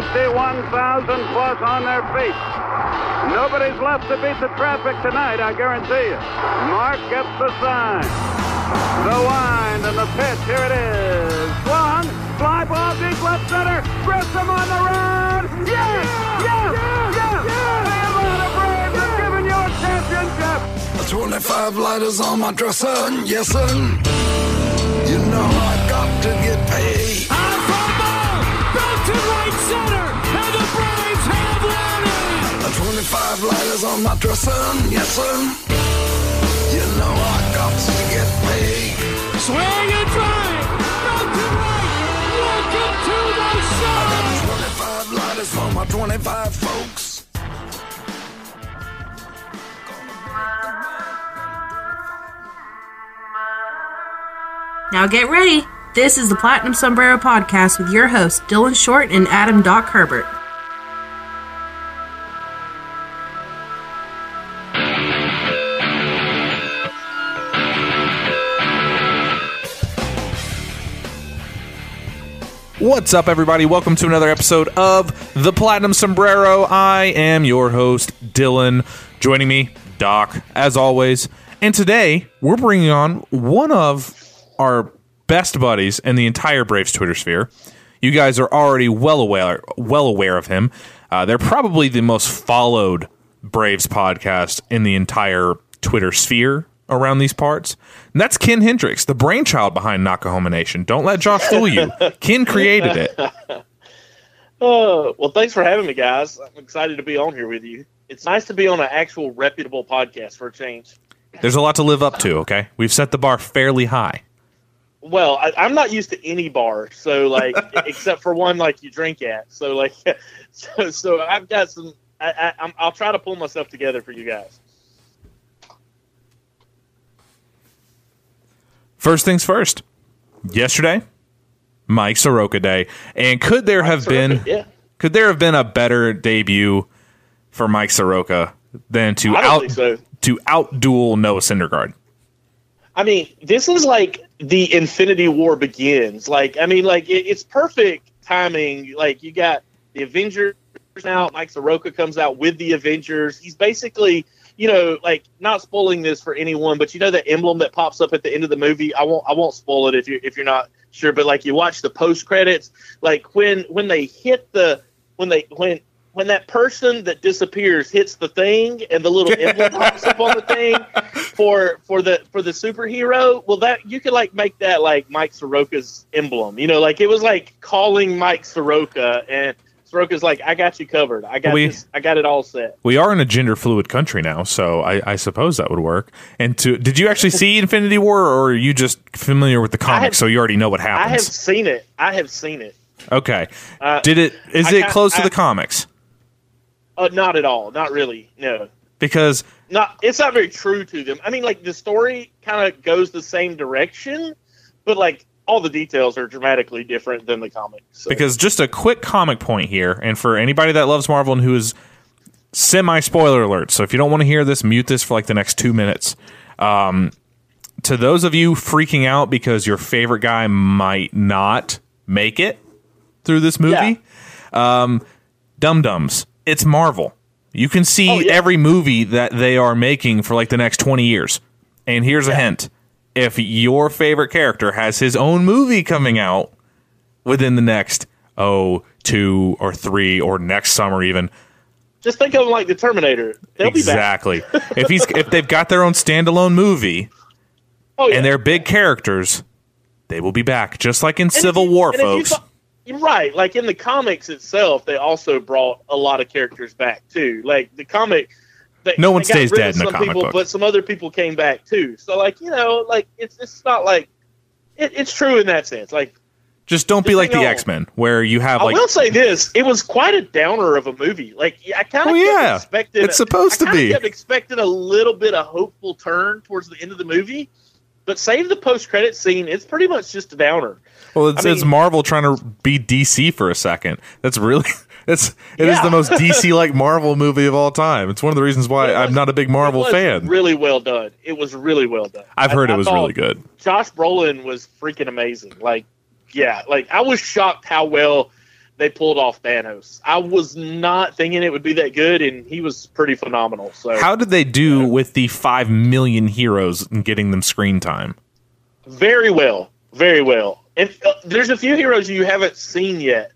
51,000 plus on their feet. Nobody's left to beat the traffic tonight, I guarantee you. Mark gets the sign. The wind and the pitch, here it is. Swung, fly ball deep left center. Grissom on the run. Yes! Yes! Yes! yes. The Atlanta Braves have given you a championship. 25 lighters on my dresser, yes sir. You know I got to get paid. To right center, and the Braves have won it. 25 lighters on my dresser, yes sir. You know I got to get paid. Swing and drive, out to right. Welcome to the show. 25 lighters for my 25 folks. Now get ready. This is the Platinum Sombrero Podcast with your hosts, Dylan Short and Adam Doc Herbert. What's up, everybody? Welcome to another episode of The Platinum Sombrero. I am your host, Dylan. Joining me, Doc, as always. And today, we're bringing on one of our best buddies in the entire Braves Twitter sphere. You guys are already well aware, well aware of him. Uh, they're probably the most followed Braves podcast in the entire Twitter sphere around these parts. And that's Ken Hendrix, the brainchild behind Knockahoma Nation. Don't let Josh fool you. Ken created it. Oh, well, thanks for having me, guys. I'm excited to be on here with you. It's nice to be on an actual reputable podcast for a change. There's a lot to live up to, okay? We've set the bar fairly high. Well, I, I'm not used to any bar, so like, except for one like you drink at. So like, so, so I've got some. I, I, I'm, I'll try to pull myself together for you guys. First things first. Yesterday, Mike Soroka Day, and could there have been yeah. could there have been a better debut for Mike Soroka than to I don't out think so. to outduel Noah Syndergaard? I mean, this is like the Infinity War begins. Like, I mean, like it, it's perfect timing. Like, you got the Avengers out. Mike Soroka comes out with the Avengers. He's basically, you know, like not spoiling this for anyone, but you know the emblem that pops up at the end of the movie. I won't. I won't spoil it if you if you're not sure. But like, you watch the post credits. Like when when they hit the when they when when that person that disappears hits the thing and the little emblem pops up on the thing for for the for the superhero well that you could like make that like mike soroka's emblem you know like it was like calling mike soroka and soroka's like i got you covered i got We- this i got it all set We are in a gender fluid country now, so I, I suppose that would work. And to did you actually see Infinity War, or are you just familiar with the comics, so you already know what happens? i have seen it i have seen it okay, uh, did it? Is I it close to I- the comics? Uh, not at all not really no Because not it's not very true to them. I mean, like the story kind of goes the same direction, but like all the details are dramatically different than the comics. So. because just a quick comic point here, and for anybody that loves Marvel and who is semi spoiler alert. So if you don't want to hear this, mute this for like the next two minutes. Um, to those of you freaking out because your favorite guy might not make it through this movie, um, dum dums, it's Marvel. You can see Oh, yeah. every movie that they are making for like the next 20 years. And here's a hint if your favorite character has his own movie coming out within the next, oh, two or three or next summer, even, just think of them like the Terminator. They'll be back. exactly. if he's if they've got their own standalone movie Oh, yeah. and they're big characters, they will be back, just like in And Civil you- War, and if you folks. Right. Like in the comics itself, they also brought a lot of characters back too. Like the comic. They, No one stays dead in the some comic people, book. but some other people came back too. So like you know, like it's it's not like it, it's true in that sense. Like Just don't be like the X Men, where you have Like, I will say this: it was quite a downer of a movie. Like I kind of Oh, yeah. expected. It's supposed to be. I kinda be. Kept expecting a little bit of hopeful turn towards the end of the movie, but save the post credit scene. It's pretty much just a downer. Well, it's, I it's Marvel trying to be DC for a second. That's really it's it is Yeah. the most DC like Marvel movie of all time. It's one of the reasons why was- I'm not a big Marvel it was fan. Really well done. It was really well done. I've heard I it was really good. Josh Brolin was freaking amazing. Like, yeah, like I was shocked how well they pulled off Thanos. I was not thinking it would be that good, and he was pretty phenomenal. So How did they do with the five million heroes and getting them screen time? Very well, very well. Uh, there's a few heroes you haven't seen yet,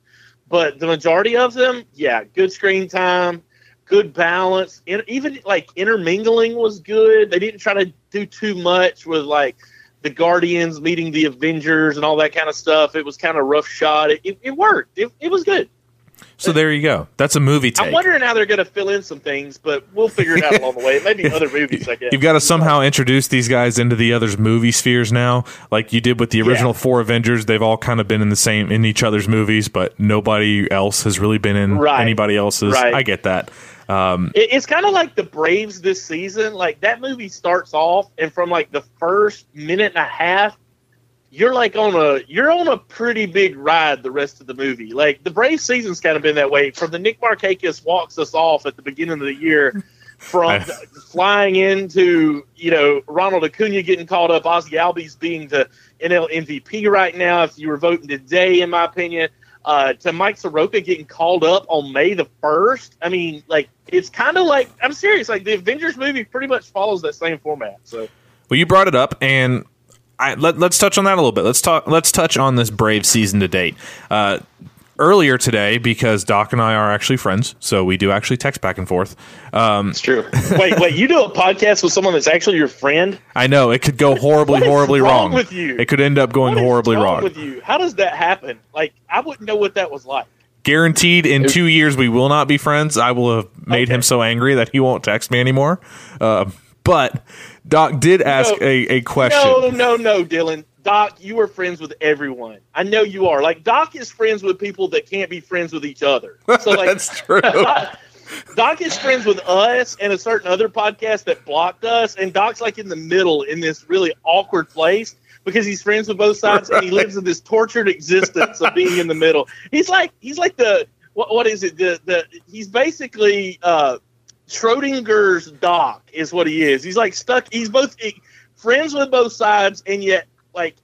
but the majority of them, yeah, good screen time, good balance, and even like intermingling was good. They didn't try to do too much with like the Guardians meeting the Avengers and all that kind of stuff. It was kind of rough shot. It, it, it worked. It, it was good. So there you go. That's a movie take. I'm wondering how they're going to fill in some things, but we'll figure it out along the way. Maybe other movies, I guess. You've got to somehow introduce these guys into the others' movie spheres now, like you did with the original Yeah. four Avengers. They've all kind of been in the same in each other's movies, but nobody else has really been in Right. anybody else's. Right. I get that. Um, It, it's kind of like the Braves this season. Like that movie starts off, and from like the first minute and a half, you're like on a you're on a pretty big ride the rest of the movie. Like the Braves season's kind of been that way. From the Nick Markakis walks us off at the beginning of the year, from flying into you know Ronald Acuna getting called up, Ozzie Albies being the NL MVP right now. If you were voting today, in my opinion. Uh, to Mike Soroka getting called up on May the first. I mean, like it's kind of like I'm serious. Like the Avengers movie pretty much follows that same format. So Well, you brought it up, and I, let, let's touch on that a little bit. Let's talk. Let's touch on this Brave season to date. Uh, earlier today, because Doc and I are actually friends, so we do actually text back and forth. Um, it's true. wait, wait, you do a podcast with someone that's actually your friend? I know it could go horribly, What is horribly wrong wrong. with you? It could end up going What is horribly wrong wrong. with you? How does that happen? Like I wouldn't know what that was like. Guaranteed, in two years we will not be friends. I will have made him so angry that he won't text me anymore. Uh, but Doc did ask No. a, a question. No, no, no, Dylan. Doc, you are friends with everyone. I know you are. Like Doc is friends with people that can't be friends with each other. So like That's true. Doc, Doc is friends with us and a certain other podcast that blocked us, and Doc's like in the middle in this really awkward place because he's friends with both sides and he lives in this tortured existence of being in the middle. He's like he's like the what what is it? The the he's basically uh Schrodinger's Doc is what he is. He's like stuck. He's both he- friends with both sides and yet like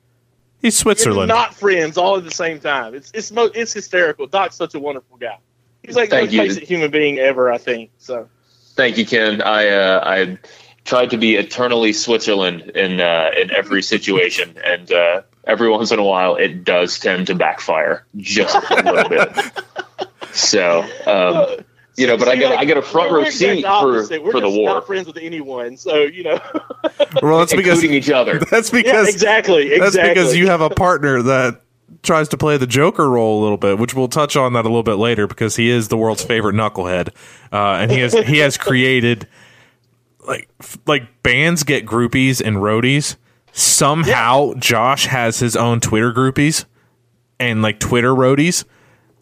He's you're Switzerland. not friends all at the same time. It's it's mo- it's hysterical. Doc's such a wonderful guy. He's like the Thank most you. basic human being ever. I think so. Thank you, Ken. I uh, I tried to be eternally Switzerland in uh, in every situation, and uh, every once in a while, it does tend to backfire just a little bit. So, um, you know, but I See, get like, I get a front row seat for opposite. We're for the war, Not friends with anyone, so you know. well, that's because including each other. that's yeah, because exactly. That's because you have a partner that tries to play the Joker role a little bit, which we'll touch on that a little bit later because he is the world's favorite knucklehead, uh, and he has he has created like f- like bands get groupies and roadies. Somehow, Josh has his own Twitter groupies and like Twitter roadies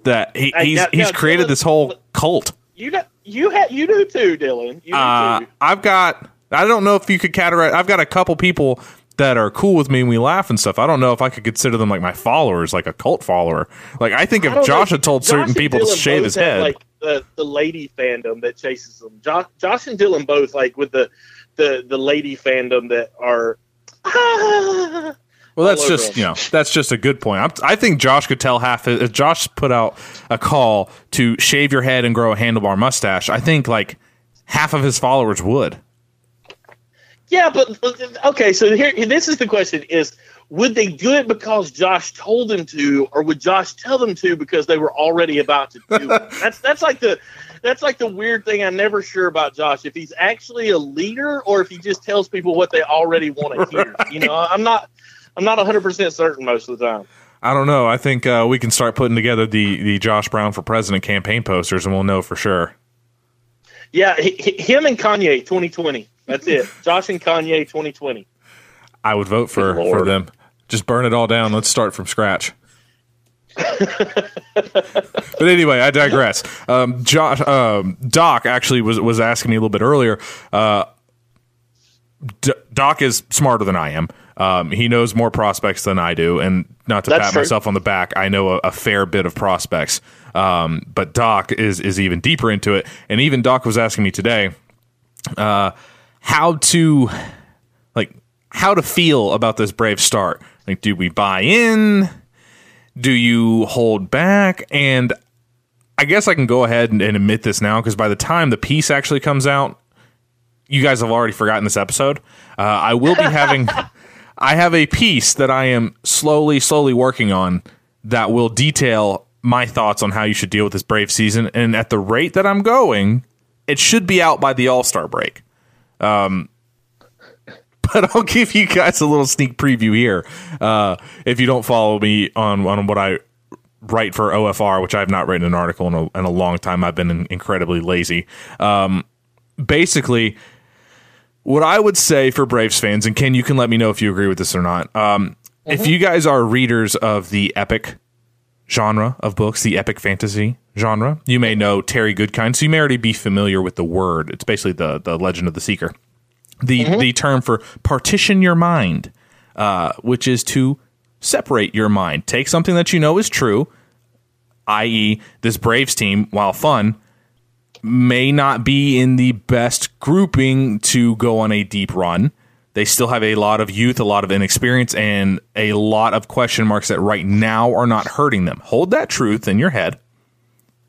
that he, Hey, he's now- he's now, created Dylan- this whole cult. You got you ha- you do too, Dylan. You do Uh, too. I've got. I don't know if you could categorize. I've got a couple people that are cool with me and we laugh and stuff. I don't know if I could consider them like my followers, like a cult follower. Like I think if don't Josh know. had told Josh certain people to shave his head, like the the lady fandom that chases them. Josh, Josh and Dylan both like with the the the lady fandom that are. well, that's just him. you know that's just a good point. I'm, I think Josh could tell half. If Josh put out a call to shave your head and grow a handlebar mustache, I think like half of his followers would. Yeah, but okay. So here, this is the question: Is would they do it because Josh told them to, or would Josh tell them to because they were already about to do it? That's that's like the that's like the weird thing. I'm never sure about Josh if he's actually a leader or if he just tells people what they already want to hear. You know, I'm not I'm not 100 percent certain most of the time. I don't know. I think uh, we can start putting together the the Josh Brown for president campaign posters, and we'll know for sure. Yeah, h- h- him and Kanye 2020. That's it. Josh and Kanye 2020. I would vote for for them. Just burn it all down. Let's start from scratch. but anyway, I digress. Um, Josh, um, Doc actually was was asking me a little bit earlier. Uh, D- Doc is smarter than I am. Um, he knows more prospects than I do, and not to That's pat true. myself on the back, I know a, a fair bit of prospects. Um, but Doc is is even deeper into it, and even Doc was asking me today uh, how to like how to feel about this brave start. Like, do we buy in? Do you hold back? And I guess I can go ahead and, and admit this now because by the time the piece actually comes out, you guys have already forgotten this episode. Uh, I will be having. I have a piece that I am slowly, slowly working on that will detail my thoughts on how you should deal with this Brave season. And at the rate that I'm going, it should be out by the All Star break. Um, but I'll give you guys a little sneak preview here. Uh, if you don't follow me on on what I write for OFR, which I have not written an article in a, in a long time, I've been incredibly lazy. Um, basically, what I would say for Braves fans, and Ken, you can let me know if you agree with this or not. Um, If you guys are readers of the epic genre of books, the epic fantasy genre, you may know Terry Goodkind, so you may already be familiar with the word. It's basically the the Legend of the Seeker. The the term for partition your mind, uh, which is to separate your mind. Take something that you know is true, i.e., this Braves team, while fun, may not be in the best grouping to go on a deep run. They still have a lot of youth, a lot of inexperience, and a lot of question marks that right now are not hurting them. Hold that truth in your head,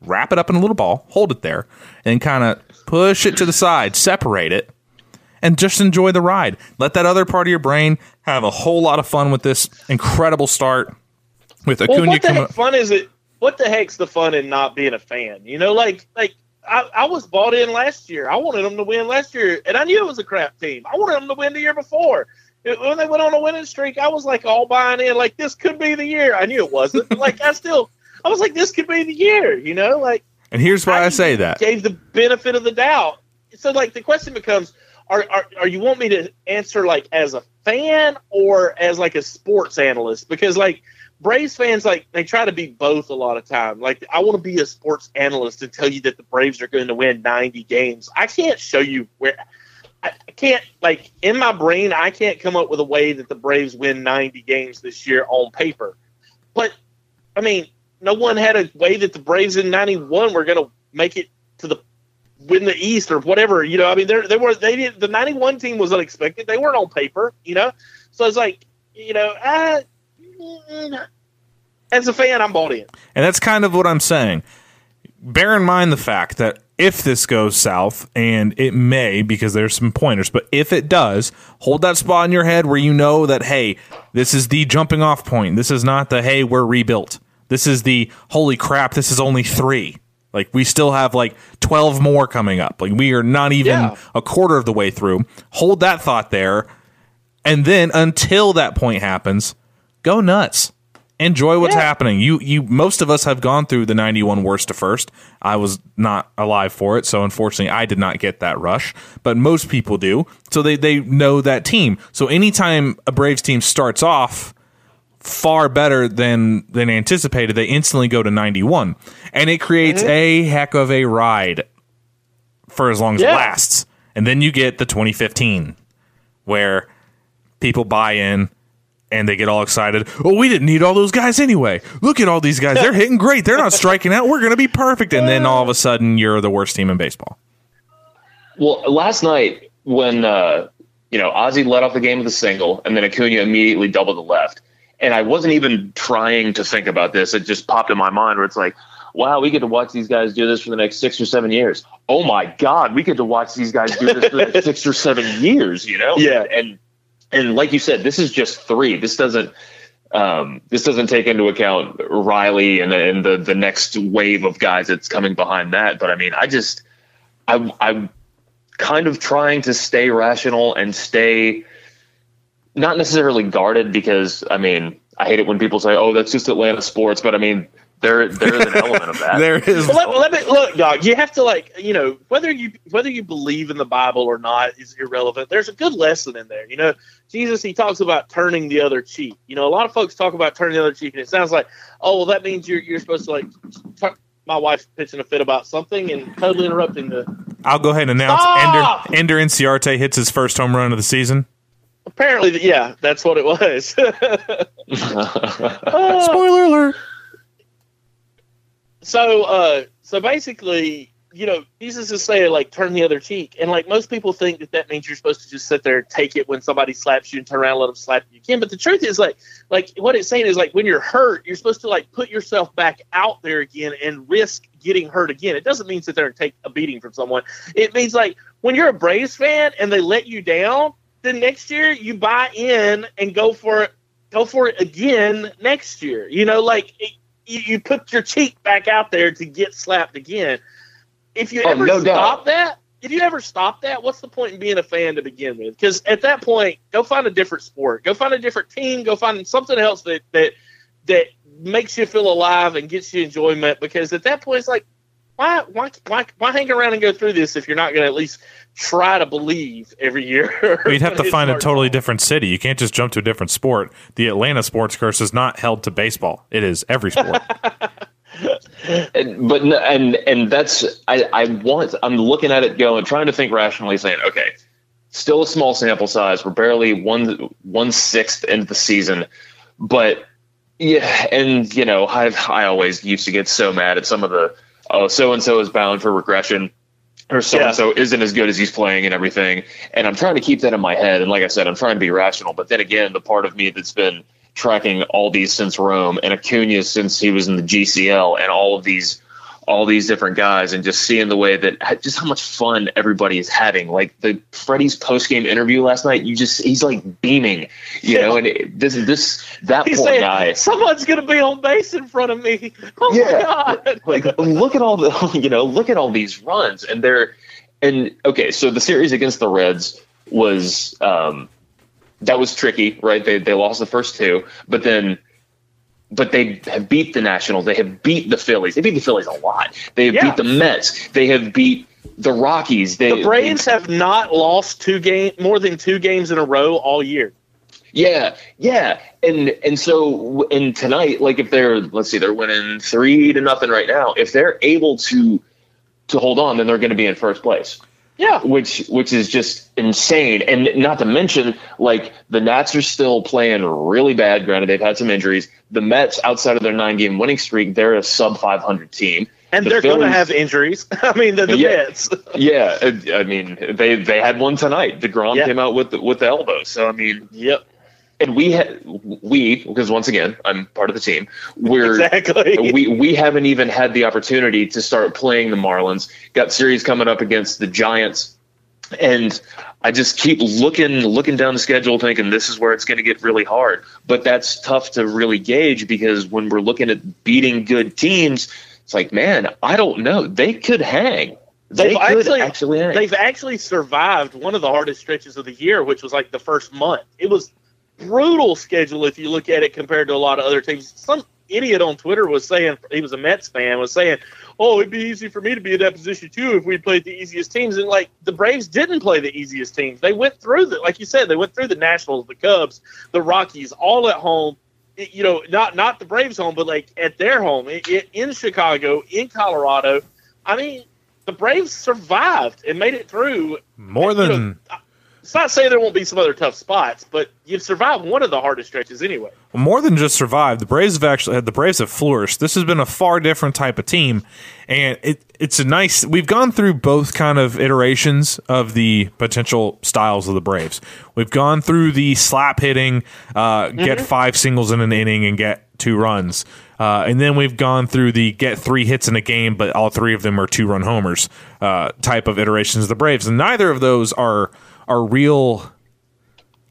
wrap it up in a little ball, hold it there, and kind of push it to the side, separate it, and just enjoy the ride. Let that other part of your brain have a whole lot of fun with this incredible start with Well, Acuna. what the heck fun is it? What the heck's the fun in not being a fan? You know, like like I, I was bought in last year. I wanted them to win last year, and I knew it was a crap team. I wanted them to win the year before. It- when they went on a winning streak, I was like all buying in. Like this could be the year. I knew it wasn't. like I still, I was like this could be the year. You know, like and here's why I say that. gave the benefit of the doubt. So like the question becomes, are, are are you want me to answer like as a fan or as like a sports analyst? Because like Braves fans like they try to be both a lot of time. Like I want to be a sports analyst and tell you that the Braves are going to win 90 games. I can't show you where I I can't like in my brain I can't come up with a way that the Braves win 90 games this year on paper. But I mean, no one had a way that the Braves in '91 were going to make it to the win the East or whatever. You know, I mean, they they were they did the '91 team was unexpected. They weren't on paper. You know, so it's like you know, mm, as a fan, I'm bought in. And that's kind of what I'm saying. Bear in mind the fact that if this goes south, and it may because there's some pointers, but if it does, hold that spot in your head where you know that, hey, this is the jumping off point. This is not the, hey, we're rebuilt. This is the, holy crap, this is only three. Like, we still have like 12 more coming up. Like, we are not even Yeah. a quarter of the way through. Hold that thought there. And then until that point happens, go nuts enjoy what's Yeah. happening. You you most of us have gone through the 91 worst to first. I was not alive for it, so unfortunately I did not get that rush, but most people do. So they they know that team. So anytime a Braves team starts off far better than than anticipated, they instantly go to 91. And it creates mm-hmm. a heck of a ride for as long as it lasts. And then you get the 2015 where people buy in and they get all excited. Oh, we didn't need all those guys anyway. Look at all these guys. They're hitting great. They're not striking out. We're going to be perfect. And then all of a sudden, you're the worst team in baseball. Well, last night when uh, you know Ozzie led off the game with a single, and then Acuna immediately doubled the left, and I wasn't even trying to think about this. It just popped in my mind where it's like, wow, we get to watch these guys do this for the next six or seven years. Oh my God, we get to watch these guys do this for the next six or seven years. You know? Yeah. And and like you said, this is just three. This doesn't. Um, this doesn't take into account Riley and, and the the next wave of guys that's coming behind that. But I mean, I just, I, I'm kind of trying to stay rational and stay not necessarily guarded because I mean I hate it when people say oh that's just Atlanta sports but I mean there there is an element of that. There is. Well, let, well, let me look, dog. You have to like, you know, whether you whether you believe in the Bible or not is irrelevant. There's a good lesson in there. You know, Jesus he talks about turning the other cheek. You know, a lot of folks talk about turning the other cheek, and it sounds like, oh, well, that means you're you're supposed to like. T- my wife's pitching a fit about something and totally interrupting the. I'll go ahead and announce Stop! Ender, Ender Inciarte hits his first home run of the season. Apparently, yeah, that's what it was. Spoiler alert. So uh so basically you know jesus is saying like turn the other cheek. And like most people think that that means you're supposed to just sit there and take it when somebody slaps you and turn around and let them slap you again. But the truth is like like what it's saying is like when you're hurt you're supposed to like put yourself back out there again and risk getting hurt again. It doesn't mean sit there and take a beating from someone. It means like when you're a braves fan and they let you down then next year you buy in and go for it go for it again next year. You know like it, you, you put your cheek back out there to get slapped again. If you Oh, ever no stop doubt. that, if you ever stop that, what's the point in being a fan to begin with? Because at that point, go find a different sport, go find a different team, go find something else that that that makes you feel alive and gets you enjoyment. Because at that point, it's like, why why why why hang around and go through this if you're not going to at least try to believe every year? You'd have to find a totally off? different city. You can't just jump to a different sport. The Atlanta sports curse is not held to baseball. It is every sport. and, but and and that's I, I want I'm looking at it going trying to think rationally saying okay still a small sample size we're barely one one sixth into the season but yeah and you know I I always used to get so mad at some of the oh so and so is bound for regression or so and so isn't as good as he's playing and everything. And I'm trying to keep that in my head. And like I said I'm trying to be rational. But then again the part of me that's been tracking all these since Rome and Acuna since he was in the GCL and all of these all these different guys and just seeing the way that just how much fun everybody is having. Like the Freddie's post game interview last night, you just he's like beaming, you know. And it, this this that He's poor saying, guy. someone's going to be on base in front of me. Oh Yeah. my god! like look at all the you know look at all these runs and they're and okay so the series against the reds was um that was tricky right they they lost the first two but then but they have beat the nationals they have beat the phillies they beat the phillies a lot they have Yeah. beat the mets they have beat the rockies they The Braves have not lost two game more than two games in a row all year. Yeah, yeah, and and so and tonight, like if they're let's see, they're winning three to nothing right now. If they're able to to hold on, then they're going to be in first place. Yeah. which which is just insane, and not to mention like the Nats are still playing really bad. Granted, they've had some injuries. The Mets, outside of their nine game winning streak, they're a sub five hundred team. And The they're going to have injuries. I mean, the, the Yeah. Mets. Yeah, I I mean they they had one tonight. deGrom Yeah. came out with the, with the elbow. So I mean, Yep. And we had we because once again I'm part of the team. We're Exactly. we we haven't even had the opportunity to start playing the Marlins. Got series coming up against the Giants, and I just keep looking looking down the schedule, thinking this is where it's going to get really hard. But that's tough to really gauge because when we're looking at beating good teams, it's like man, I don't know. They could hang. They They've could actually, actually hang. they've actually survived one of the hardest stretches of the year, which was like the first month. It was brutal schedule if you look at it compared to a lot of other teams. Some idiot on Twitter was saying he was a Mets fan was saying, "Oh, it'd be easy for me to be in that position too if we played the easiest teams." And like the Braves didn't play the easiest teams. They went through the like you said, they went through the Nationals, the Cubs, the Rockies, all at home. It- you know, not not the Braves home, but like at their home i i in Chicago, in Colorado. I mean, the Braves survived and made it through. More know, than It's not saying there won't be some other tough spots, but you've survived one of the hardest stretches anyway. more than just survived. The Braves have actually had the Braves have flourished. This has been a far different type of team, and it it's a nice. We've gone through both kind of iterations of the potential styles of the Braves. We've gone through the slap hitting, uh, get five singles in an inning and get two runs. Uh, and then we've gone through the get three hits in a game, but all three of them are two run homers uh, type of iterations of the Braves. And neither of those are are real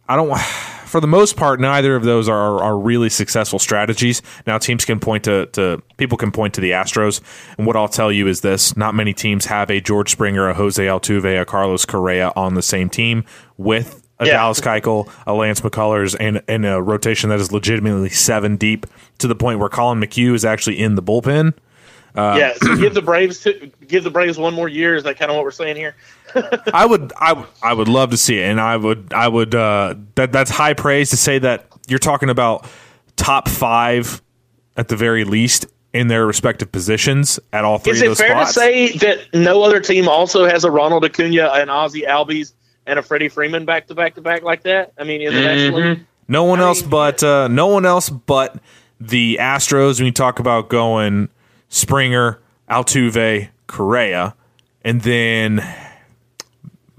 I don't. want. For the most part, neither of those are, are really successful strategies. Now, teams can point to, to people can point to the Astros, and what I'll tell you is this: not many teams have a George Springer, a Jose Altuve, a Carlos Correa on the same team with a Yeah. Dallas Keuchel, a Lance McCullers, and, and a rotation that is legitimately seven deep to the point where Collin McHugh is actually in the bullpen. Uh, yeah, so give the Braves to, give the Braves one more year. Is that kind of what we're saying here? I would, I, would- I would love to see it, and I would, I would. Uh, that that's high praise to say that you're talking about top five at the very least in their respective positions at all three Is of it fair spots. to say that no other team also has a Ronald Acuna, an Ozzie Albies, and a Freddie Freeman back to back to back like that? I mean, in the National League? No one I else mean, but uh, no one else but the Astros. When you talk about going Springer, Altuve, Correa, and then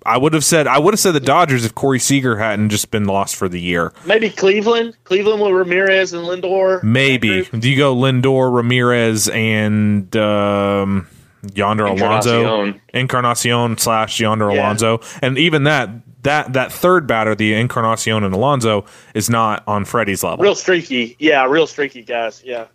I would have said I would have said the Dodgers if Corey Seager hadn't just been lost for the year. maybe Cleveland, Cleveland with Ramirez and Lindor. Maybe That do you go Lindor, Ramirez, and um, Yonder Alonso, Encarnacion. Encarnacion slash Yonder Yeah. Alonso, and even that that that third batter, the Encarnacion and Alonso, is not on Freddie's level. real streaky. Yeah, real streaky guys. Yeah.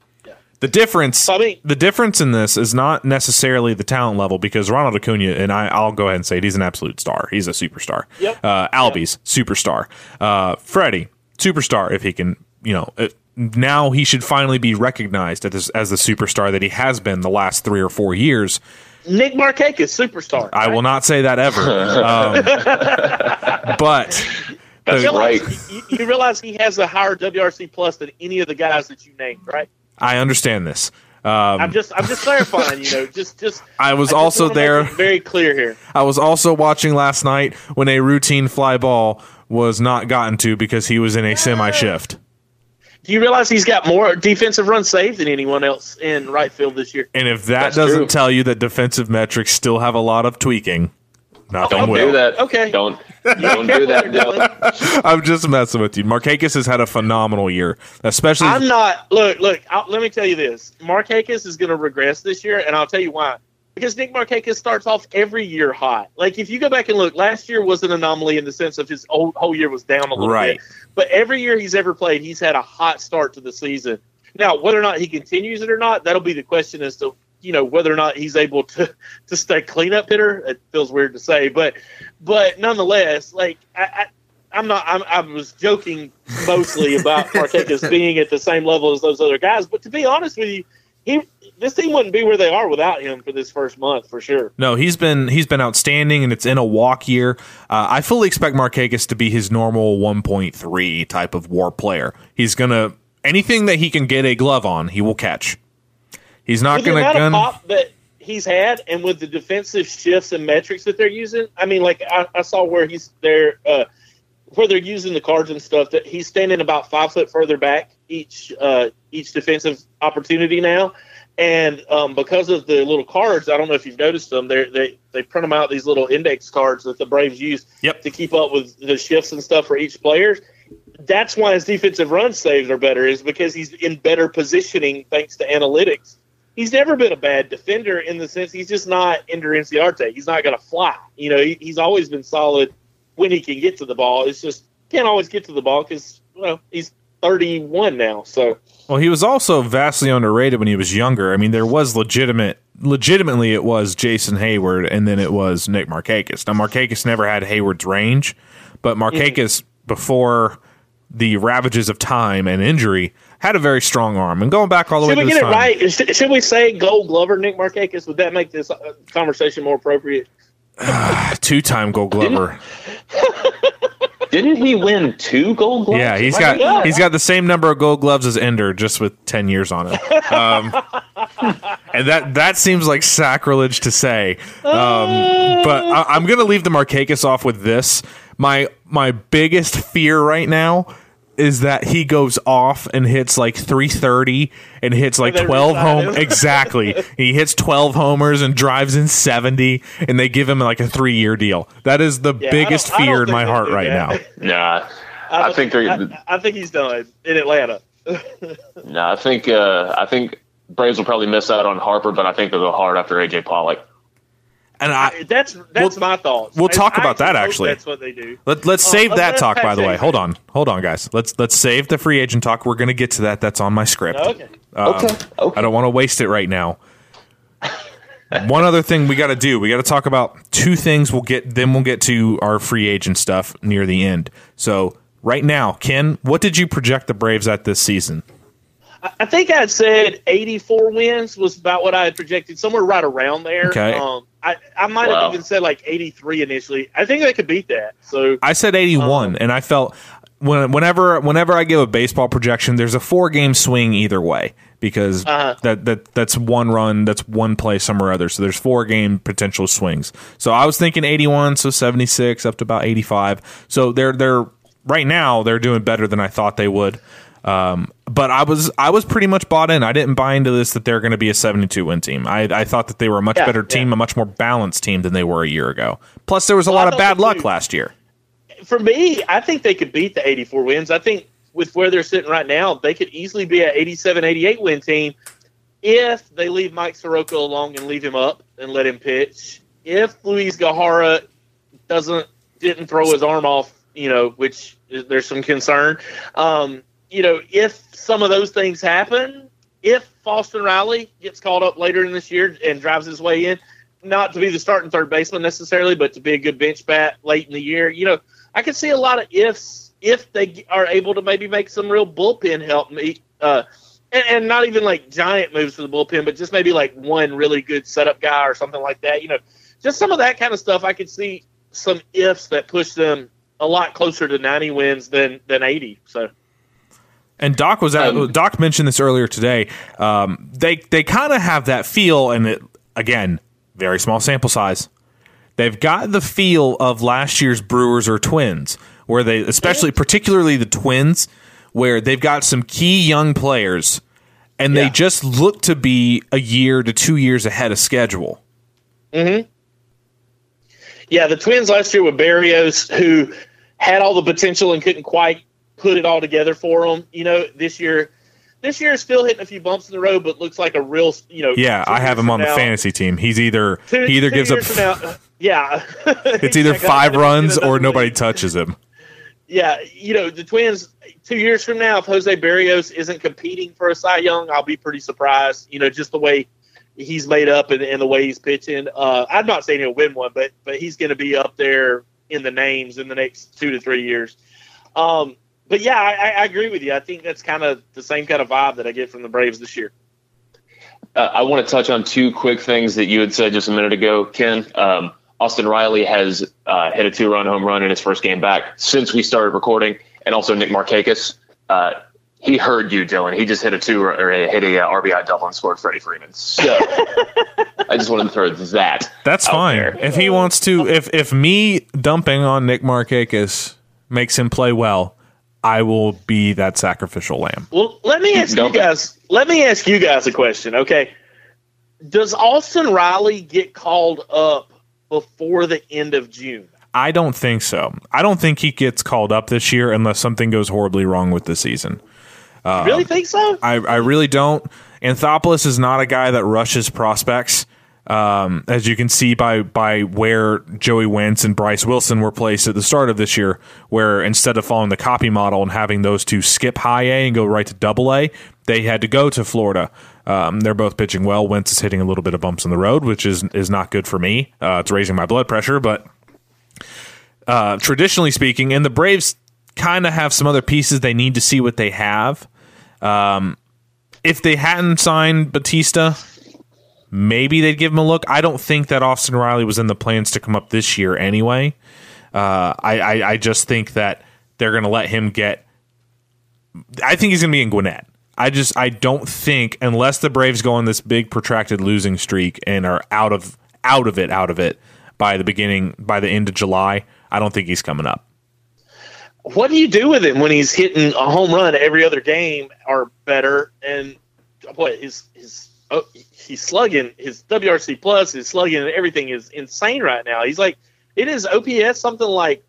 The difference, I mean- the difference in this is not necessarily the talent level because Ronald Acuna and I, I'll go ahead and say it, he's an absolute star. He's a superstar. Yep. Uh, Albies, superstar. Uh, Freddie, superstar. If he can, you know, it, now he should finally be recognized as, as the superstar that he has been the last three or four years. Nick Markakis, superstar. I will not say that ever. um, but That's You right. you, you realize he has a higher WRC plus than any of the guys that you named, right? I understand this. Um, I'm just, I'm just clarifying. You know, just, just. I was just also there. Very clear here. I was also watching last night when a routine fly ball was not gotten to because he was in a semi shift. Do you realize he's got more defensive runs saved than anyone else in right field this year? And if that That's doesn't true. tell you that defensive metrics still have a lot of tweaking, knock on Don't wood. do that. Okay. Don't don't do that, Dylan. I'm just messing with you. Markakis has had a phenomenal year, especially. I'm not. Look, look. I'll, let me tell you this: Markakis is going to regress this year, and I'll tell you why. Because Nick Markakis starts off every year hot. Like if you go back and look, last year was an anomaly in the sense of his whole, whole year was down a little Right. bit. But every year he's ever played, he's had a hot start to the season. Now, whether or not he continues it or not, that'll be the question as to you know whether or not he's able to to stay cleanup hitter. It feels weird to say, but but nonetheless, like I. I I'm not. I'm, I was joking mostly about Markakis being at the same level as those other guys, but to be honest with you, he this team wouldn't be where they are without him for this first month for sure. no, he's been he's been outstanding, and it's in a walk year. Uh, I fully expect Markakis to be his normal 1.3 type of WAR player. He's gonna anything that he can get a glove on, he will catch. He's not gonna amount gun. pop that he's had, and with the defensive shifts and metrics that they're using, I mean, like I, I saw where he's there, uh, where they're using the cards and stuff. That he's standing about five foot further back each uh, each defensive opportunity now, and um, because of the little cards, I don't know if you've noticed them. They they they print them out these little index cards that the Braves use Yep. to keep up with the shifts and stuff for each player. That's why his defensive run saves are better, is because he's in better positioning thanks to analytics he's never been a bad defender in the sense he's just not Ender Inciarte. He's not going to fly. You know, he, he's always been solid when he can get to the ball. It's just can't always get to the ball because well he's 31 now. So Well, he was also vastly underrated when he was younger. I mean, there was legitimate, legitimately, it was Jason Heyward, and then it was Nick Markakis. Now, Markakis never had Heyward's range, but Markakis mm-hmm. before the ravages of time and injury had a very strong arm. And going back all the should way we to get this it time, right? Should, should we say Gold Glover Nick Markakis? Would that make this uh, conversation more appropriate? two-time Gold Glover. Didn't he win two Gold Gloves? Yeah, he's got God. he's got the same number of Gold Gloves as Ender, just with ten years on it. Um, and that that seems like sacrilege to say. Um, but I, I'm going to leave the Markakis off with this. My my biggest fear right now is that he goes off and hits like 330 and hits like And 12 resign home exactly he hits 12 homers and drives in 70 and they give him like a three year deal that is the Yeah, biggest don't- I don't fear in my heart right that. now Nah, I, don't- think they're. I, I think he's done in Atlanta. nah, I think. Uh, I think Braves will probably miss out on Harper, but I think they'll go hard after AJ Pollock. And I, That's that's We'll- my thoughts. we'll talk I about that, actually. That's what they do. Let, let's Oh, save let's- that let's talk. By the way, Jason. hold on, hold on, guys. Let's let's save the free agent talk. We're gonna get to that. That's on my script. Okay. Um, Okay, okay. I don't want to waste it right now. one other thing we got to do. We got to talk about two things. We'll get then we'll get to our free agent stuff near the end. So right now, Ken, what did you project the Braves at this season? I- I think I said 84 wins was about what I had projected, somewhere right around there. Okay. Um, I, I might Wow. have even said like 83 initially. I think they could beat that. So I said 81, Um, and I felt when, whenever whenever I give a baseball projection, there's a four game swing either way because Uh-huh. that that that's one run, that's one play somewhere or other. So there's four game potential swings. So I was thinking 81, so 76 up to about 85. So they're they're right now they're doing better than I thought they would. Um, but I was I was pretty much bought in. I didn't buy into this that they're going to be a 72 win team. I, I thought that they were a much Yeah, better team, yeah. a much more balanced team than they were a year ago. Plus, there was a Well, lot of bad luck last year. for me, I think they could beat the 84 wins. I think with where they're sitting right now, they could easily be an 87, 88 win team if they leave Mike Soroka along and leave him up and let him pitch. If Luis Gohara doesn't didn't throw his arm off, you know, which there's some concern. Um, you know, if some of those things happen, if Faustin Riley gets called up later in this year and drives his way in, not to be the starting third baseman necessarily, but to be a good bench bat late in the year, you know, I could see a lot of ifs if they are able to maybe make some real bullpen help me. Uh, and, and not even like giant moves for the bullpen, but just maybe like one really good setup guy or something like that. You know, just some of that kind of stuff. I could see some ifs that push them a lot closer to 90 wins than than 80. So And Doc was at, Um, Doc mentioned this earlier today. Um, they they kind of have that feel, and it, again, very small sample size. They've got the feel of last year's Brewers or Twins, where they, especially particularly the Twins, where they've got some key young players, and they Yeah. just look to be a year to two years ahead of schedule. Hmm. yeah, the Twins last year with Berrios, who had all the potential and couldn't quite put it all together for them. You know, this year. This year is still hitting a few bumps in the road, but looks like a real, you know. Yeah, I have him on the fantasy team. He's either Two, he either gives up now, yeah. it's either five runs or nobody league. touches him. yeah, you know, the Twins two years from now, if Jose Berrios isn't competing for a Cy Young, I'll be pretty surprised. You know, just the way he's made up and, and the way he's pitching. Uh, I'm not saying he'll win one, but but he's going to be up there in the names in the next two to three years. Um, but yeah, I, I- I agree with you. I think that's kind of the same kind of vibe that I get from the Braves this year. Uh, I want to touch on two quick things that you had said just a minute ago, Ken. Um, Austin Riley has uh, hit a two-run home run in his first game back since we started recording, and also Nick Markakis. Uh, he heard you, Dylan. He just hit a two or hit a uh, RBI double and scored Freddie Freeman. So I just wanted to throw that. That's out fine. there. If he wants to, if if me dumping on Nick Markakis makes him play well, I will be that sacrificial lamb. Well, let me ask you guys. Let me ask you guys a question. Okay, does Austin Riley get called up before the end of June? I don't think so. I don't think he gets called up this year unless something goes horribly wrong with the season. You really um, think so? I, I really don't. Anthopoulos is not a guy that rushes prospects. Um, as you can see by by where Joey Wentz and Bryce Wilson were placed at the start of this year, where instead of following the copy model and having those two skip high A and go right to double A, they had to go to Florida. Um, they're both pitching well. Wentz is hitting a little bit of bumps in the road, which is is not good for me. Uh, it's raising my blood pressure, but uh, traditionally speaking, and the Braves kind of have some other pieces they need to see what they have. Um, if they hadn't signed Bautista, maybe they'd give him a look. I don't think that Austin Riley was in the plans to come up this year anyway. Uh, I, I I just think that they're going to let him get. I think he's going to be in Gwinnett. I just I don't think unless the Braves go on this big protracted losing streak and are out of out of it out of it by the beginning by the end of July, I don't think he's coming up. What do you do with him when he's hitting a home run every other game or better? And what his his oh, he's slugging his WRC plus, his slugging, and everything is insane right now. He's like it is OPS something like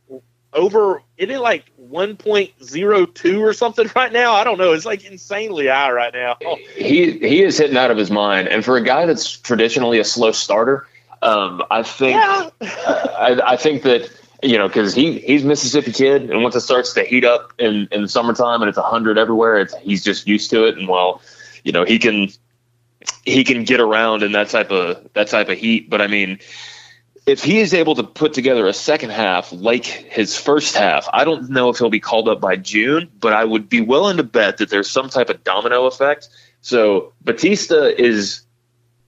over it is like 1.02 or something right now. I don't know. It's like insanely high right now. He he is hitting out of his mind, and for a guy that's traditionally a slow starter, um, I think yeah. I, I think that you know because he he's Mississippi kid, and once it starts to heat up in in the summertime and it's hundred everywhere, it's he's just used to it, and well, you know he can he can get around in that type of that type of heat. But I mean, if he is able to put together a second half like his first half, I don't know if he'll be called up by June, but I would be willing to bet that there's some type of domino effect. So Bautista is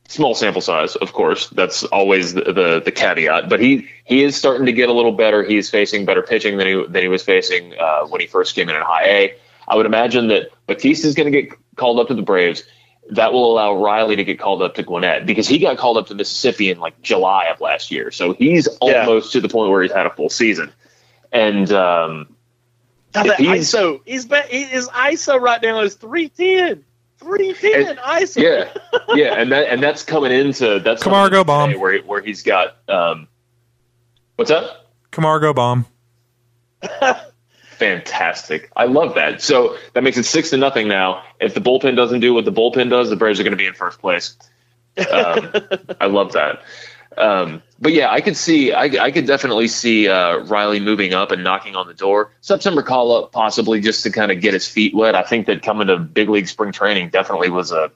small sample size, of course. That's always the, the, the caveat. But he he is starting to get a little better. He's facing better pitching than he than he was facing uh, when he first came in in High A. I would imagine that Bautista is going to get called up to the Braves that will allow Riley to get called up to Gwinnett because he got called up to Mississippi in like July of last year. So he's Yeah. almost to the point where he's had a full season. And um, Now If that he's- ISO, he's be, he, his ISO right now is three ten. Three ten And- ISO. yeah, yeah, and that and that's coming into that's Camargo bomb. today where where he's got um, what's up? Camargo bomb. Fantastic. I love that. So that makes it six to nothing now. If the bullpen doesn't do what the bullpen does, the Braves are going to be in first place. Um, I love that. Um, but yeah, I could see, I, I could definitely see uh, Riley moving up and knocking on the door. September call up, possibly just to kind of get his feet wet. I think that coming to big league spring training definitely was a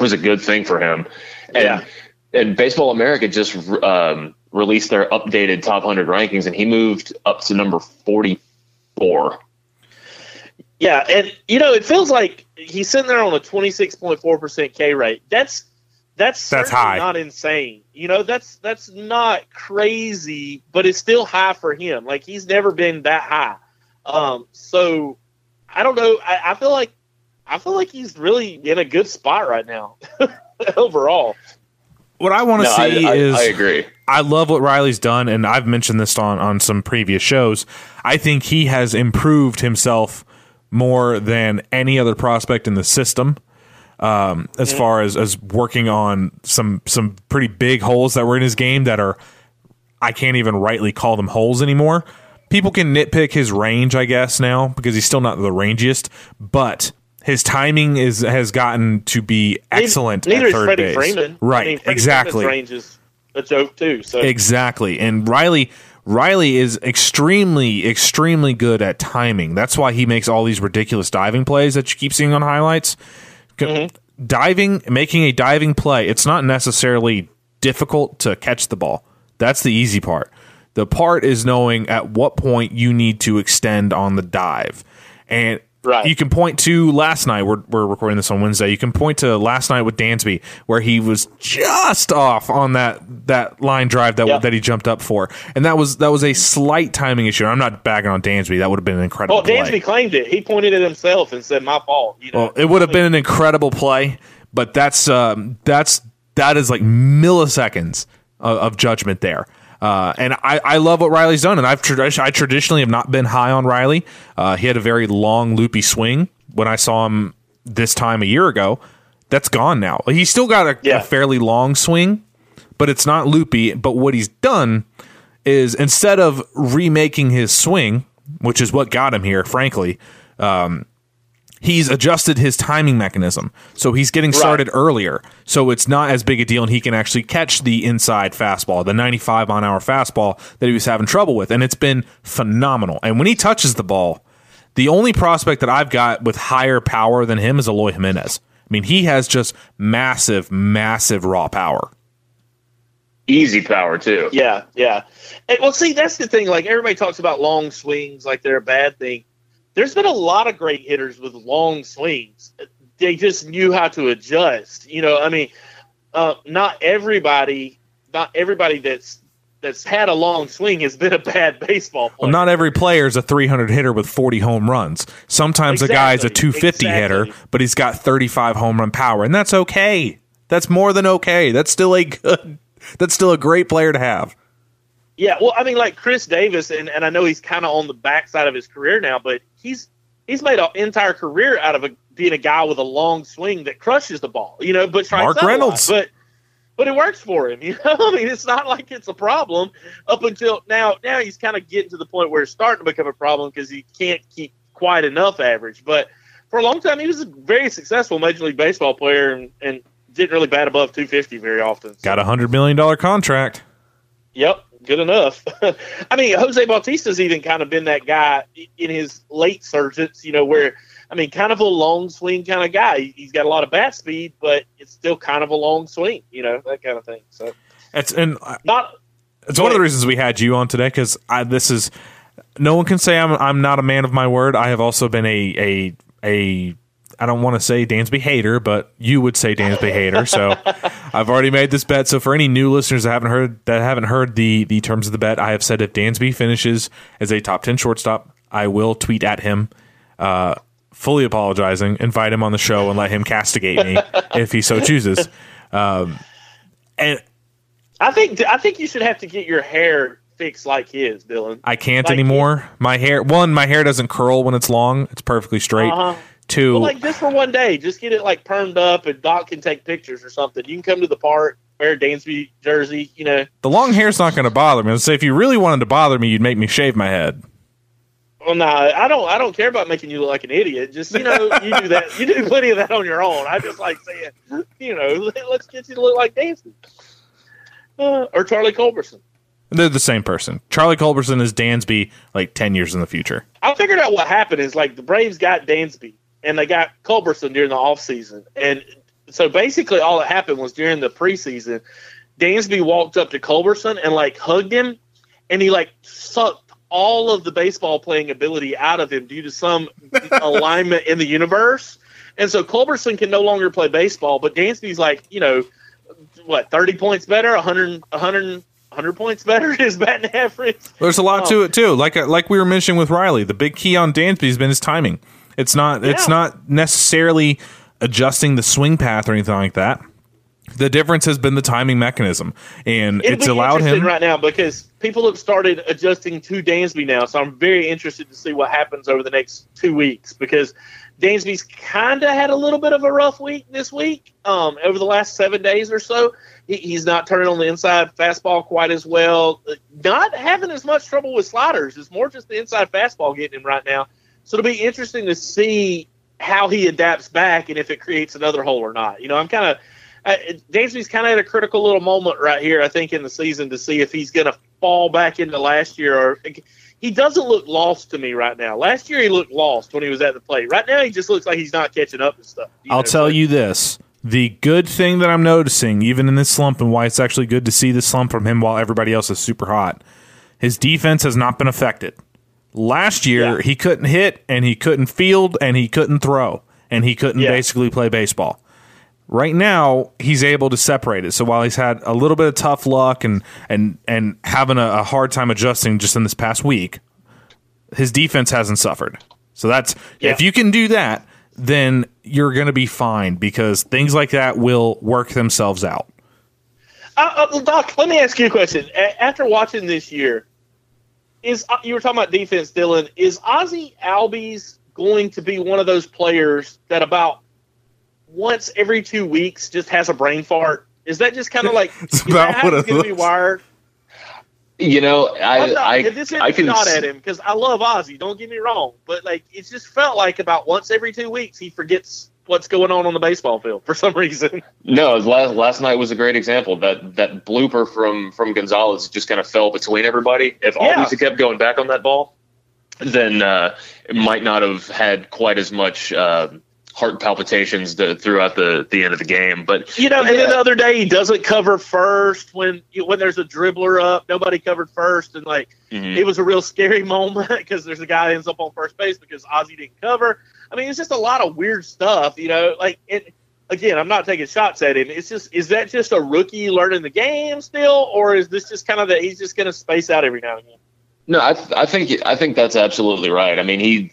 was a good thing for him. And, Yeah. and Baseball America just um, released their updated top 100 rankings, and he moved up to number 44. Yeah, and you know, it feels like he's sitting there on a twenty six point four percent K rate. That's that's That's high. not insane. You know, that's that's not crazy, but it's still high for him. Like he's never been that high. Um, so I don't know. I, I feel like I feel like he's really in a good spot right now overall. What I want to No, I, see I, is I agree. I love what Riley's done, and I've mentioned this on on some previous shows. I think he has improved himself more than any other prospect in the system. Um, as far as as working on some some pretty big holes that were in his game that are I can't even rightly call them holes anymore. People can nitpick his range, I guess, now because he's still not the rangiest, but his timing is has gotten to be excellent Neither at is third Freddie base. Freeman. Right, I mean, exactly. Freeman's range is a joke too. So Exactly. And Riley Riley is extremely extremely good at timing. That's why he makes all these ridiculous diving plays that you keep seeing on highlights. C- mm-hmm. Diving, making a diving play, it's not necessarily difficult to catch the ball. That's the easy part. The part is knowing at what point you need to extend on the dive. And Right. you can point to last night. We're, we're recording this on Wednesday. You can point to last night with Dansby, where he was just off on that that line drive that that he jumped up for, and that was that was a slight timing issue. I'm not bagging on Dansby. That would have been an incredible. well, play. Dansby claimed it. He pointed it himself and said, "My fault." You know, Well, it would have been an incredible play, but that's um, that's that is like milliseconds of, of judgment there. Uh, and I, I love what Riley's done, and I've I traditionally have not been high on Riley. Uh, he had a very long, loopy swing when I saw him this time a year ago. That's gone now. He's still got a, Yeah. a fairly long swing, but it's not loopy. But what he's done is instead of remaking his swing, which is what got him here, frankly, um, he's adjusted his timing mechanism. So he's getting started earlier. So it's not as big a deal, and he can actually catch the inside fastball, the 95 on hour fastball that he was having trouble with. And it's been phenomenal. And when he touches the ball, the only prospect that I've got with higher power than him is Eloy Jimenez. I mean, he has just massive, massive raw power. Easy power too. Yeah, yeah. And, well, see, that's the thing. Like everybody talks about long swings, like they're a bad thing. There's been a lot of great hitters with long swings. They just knew how to adjust. You know, I mean, uh, not everybody, not everybody that's that's had a long swing has been a bad baseball player. Well, not every player is a 300 hitter with 40 home runs. Sometimes a guy is a Exactly, 250 hitter, but he's got 35 home run power, and that's okay. That's more than okay. That's still a good. That's still a great player to have. Yeah, well, I mean, like Chris Davis, and, and I know he's kind of on the backside of his career now, but he's he's made an entire career out of a, being a guy with a long swing that crushes the ball, you know. But Mark out a lot. Reynolds. but but it works for him, you know. I mean, it's not like it's a problem up until now. Now he's kind of getting to the point where it's starting to become a problem because he can't keep quite enough average. But for a long time, he was a very successful Major League Baseball player and, and didn't really bat above 250 very often. So- Got a hundred million dollar contract. Yep, good enough. I mean, Jose Bautista's even kind of been that guy in his late surgence, you know, where I mean, kind of a long swing kind of guy. He- He's got a lot of bat speed, but it's still kind of a long swing, you know, that kind of thing. So It's and not it's one of the reasons we had you on today because this is no one can say I'm I'm not a man of my word. I have also been a a a I don't want to say Dansby hater, but you would say Dansby hater. So I've already made this bet. So for any new listeners that haven't heard that haven't heard the the terms of the bet, I have said if Dansby finishes as a top ten shortstop, I will tweet at him, uh, fully apologizing, invite him on the show, and let him castigate me if he so chooses. Um, and I think I think you should have to get your hair fixed like his, Dylan. I can't Like- anymore. My hair, one, my hair doesn't curl when it's long; it's perfectly straight. Uh-huh. Two, Well, like just for one day, just get it like permed up, and Doc can take pictures or something. You can come to the park, wear a Dansby jersey, you know. the long hair's not going to bother me. Let's say if you really wanted to bother me, you'd make me shave my head. Well, no, I don't. I don't care about making you look like an idiot. Just you know, you do that. You do plenty of that on your own. I just like saying, you know, let's get you to look like Dansby uh, or Charlie Culberson. They're the same person. Charlie Culberson is Dansby like ten years in the future. I figured out what happened is like the Braves got Dansby and they got Culberson during the offseason. And so basically all that happened was during the preseason, Dansby walked up to Culberson and like hugged him and he like sucked all of the baseball playing ability out of him due to some alignment in the universe. And so Culberson can no longer play baseball, but Dansby's like, you know, what, 30 points better, 100, 100, 100 points better his batting average. There's a lot Oh. to it too. Like uh, like we were mentioning with Riley, the big key on Dansby has been his timing. It's not it's not necessarily adjusting the swing path or anything like that. The difference has been the timing mechanism, and It'll it's allowed him. right now because people have started adjusting to Dansby now. So I'm very interested to see what happens over the next two weeks because Dansby's kind of had a little bit of a rough week this week. Um, over the last seven days or so, he, he's not turning on the inside fastball quite as well. Not having as much trouble with sliders. It's more just the inside fastball getting him right now. So it'll be interesting to see how he adapts back and if it creates another hole or not. You know, I'm kind of uh, Dansby's kind of at a critical little moment right here, I think, in the season to see if he's going to fall back into last year or he doesn't look lost to me right now. Last year he looked lost when he was at the plate. Right now he just looks like he's not catching up and stuff. I'll know, tell you this. The good thing that I'm noticing, even in this slump, and why it's actually good to see this slump from him while everybody else is super hot, his defense has not been affected. Last year, Yeah. he couldn't hit, and he couldn't field, and he couldn't throw, and he couldn't Yeah. basically play baseball. Right now, he's able to separate it. So while he's had a little bit of tough luck and and and having a, a hard time adjusting just in this past week, his defense hasn't suffered. So that's Yeah. if you can do that, then you're going to be fine because things like that will work themselves out. Uh, uh, Doc, let me ask you a question. A- after watching this year, is uh, you were talking about defense, Dylan? Is Ozzie Albies going to be one of those players that about once every two weeks just has a brain fart? Is that just kind of like It's about what he's it going to be wired? You know, I I'm not, I, this isn't can shot s- at him because I love Ozzie. Don't get me wrong, but like it just felt like about once every two weeks he forgets what's going on on the baseball field for some reason. No, last, last night was a great example. That that blooper from from Gonzalez just kind of fell between everybody. If Yeah. Albies had kept going back on that ball, then uh, it might not have had quite as much uh, heart palpitations the, throughout the the end of the game. But You know, and then the other day he doesn't cover first when when there's a dribbler up. Nobody covered first, and like Mhm. it was a real scary moment because there's a guy that ends up on first base because Ozzie didn't cover. I mean, it's just a lot of weird stuff. You know, like it. Again, I'm not taking shots at him. It's just is that just a rookie learning the game still, or is this just kind of that he's just going to space out every now and again? No, I, th- I think I think that's absolutely right. I mean, he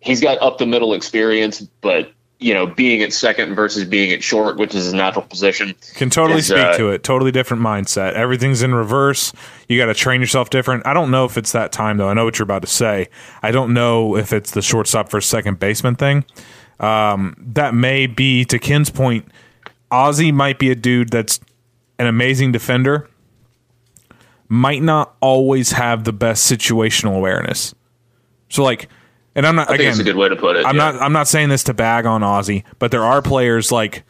he's got up the middle experience, but you know, being at second versus being at short, which is his natural position. Can totally Is, speak uh, to it. Totally different mindset. Everything's in reverse. You got to train yourself different. I don't know if it's that time though. I know what you're about to say. I don't know if it's the shortstop versus second baseman thing. Um, that may be to Ken's point. Ozzie might be a dude that's an amazing defender. Might not always have the best situational awareness. So like, and I'm not I again. it's a good way to put it. I'm yeah. not I'm not saying this to bag on Ozzie, but there are players like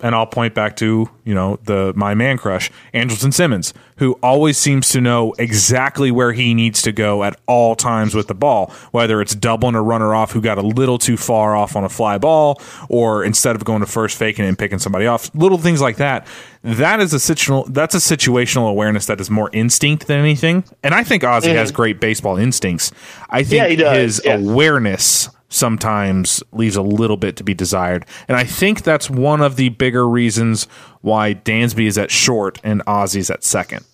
and I'll point back to you know the my man crush Andrelton Simmons, who always seems to know exactly where he needs to go at all times with the ball, whether it's doubling a runner off who got a little too far off on a fly ball, or instead of going to first faking it and picking somebody off, little things like that. That is a situational that's a situational awareness that is more instinct than anything, and I think Ozzie has mm-hmm. great baseball instincts. I think Yeah, his yeah. awareness sometimes leaves a little bit to be desired. And I think that's one of the bigger reasons why Dansby is at short and Ozzie's at second.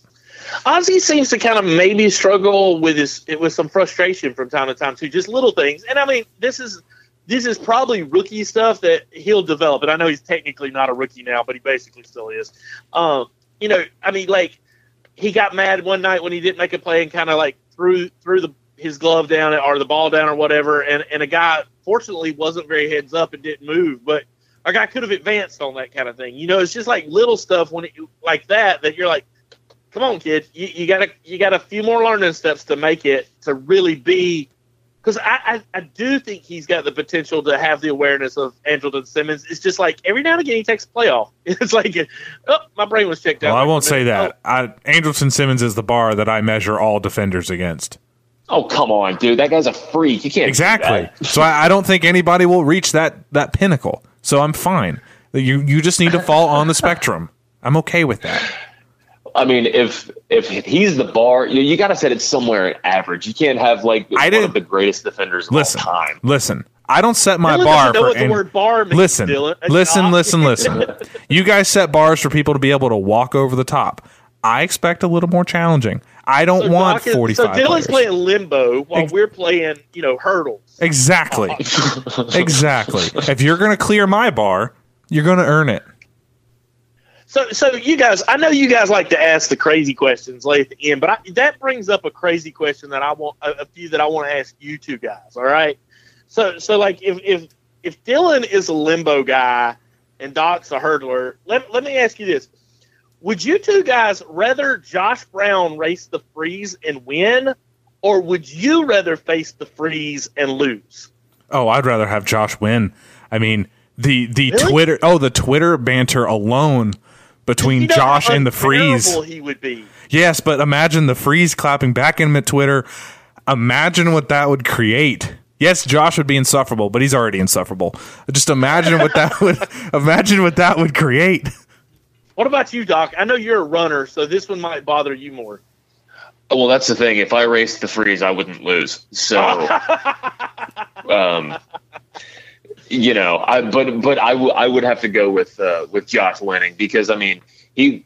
Ozzie seems to kind of maybe struggle with his with some frustration from time to time too, just little things. And I mean, this is this is probably rookie stuff that he'll develop. And I know he's technically not a rookie now, but he basically still is. Um, you know, I mean, like he got mad one night when he didn't make a play and kind of like threw threw the his glove down or the ball down or whatever, and and a guy fortunately wasn't very heads up and didn't move, but a guy could have advanced on that kind of thing. You know, it's just like little stuff when it, like that that you're like, come on, kid, you, you got you got a few more learning steps to make it to really be. Because I, I, I do think he's got the potential to have the awareness of Andrelton Simmons. It's just like every now and again he takes a playoff. It's like, oh, my brain was checked out. Well, I won't say Oh, that. I, Andrelton Simmons is the bar that I measure all defenders against. Oh come on, dude! That guy's a freak. You can't do Exactly. that. so I, I don't think anybody will reach that that pinnacle. So I'm fine. You you just need to fall on the spectrum. I'm okay with that. I mean, if if he's the bar, you, you got to set it somewhere average. You can't have like I one didn't- of the greatest defenders of Listen, all time. listen. I don't set my Dylan bar know for what the any- word bar means, listen, Dylan. listen, Doc. listen, listen. You guys set bars for people to be able to walk over the top. I expect a little more challenging. I don't So want Doc is- 45 So Dylan's players. playing limbo while Ex- we're playing, you know, hurdles. Exactly. exactly. If you're going to clear my bar, you're going to earn it. So, so you guys, I know you guys like to ask the crazy questions late at the end, but I, that brings up a crazy question that I want a, a few that I want to ask you two guys. All right. So, so like if if if Dylan is a limbo guy and Doc's a hurdler, let let me ask you this: Would you two guys rather Josh Brown race the freeze and win, or would you rather face the freeze and lose? Oh, I'd rather have Josh win. I mean, the the Really? Twitter oh, the Twitter banter alone between You know Josh and the freeze. He would be. Yes, but imagine the freeze clapping back in at Twitter. Imagine what that would create. Yes, Josh would be insufferable, but he's already insufferable. Just imagine what that would imagine what that would create. What about you, Doc? I know you're a runner, so this one might bother you more. Well, that's the thing. If I raced the freeze, I wouldn't lose. So, um, you know, I but but I, w- I would have to go with uh, with Josh winning because I mean he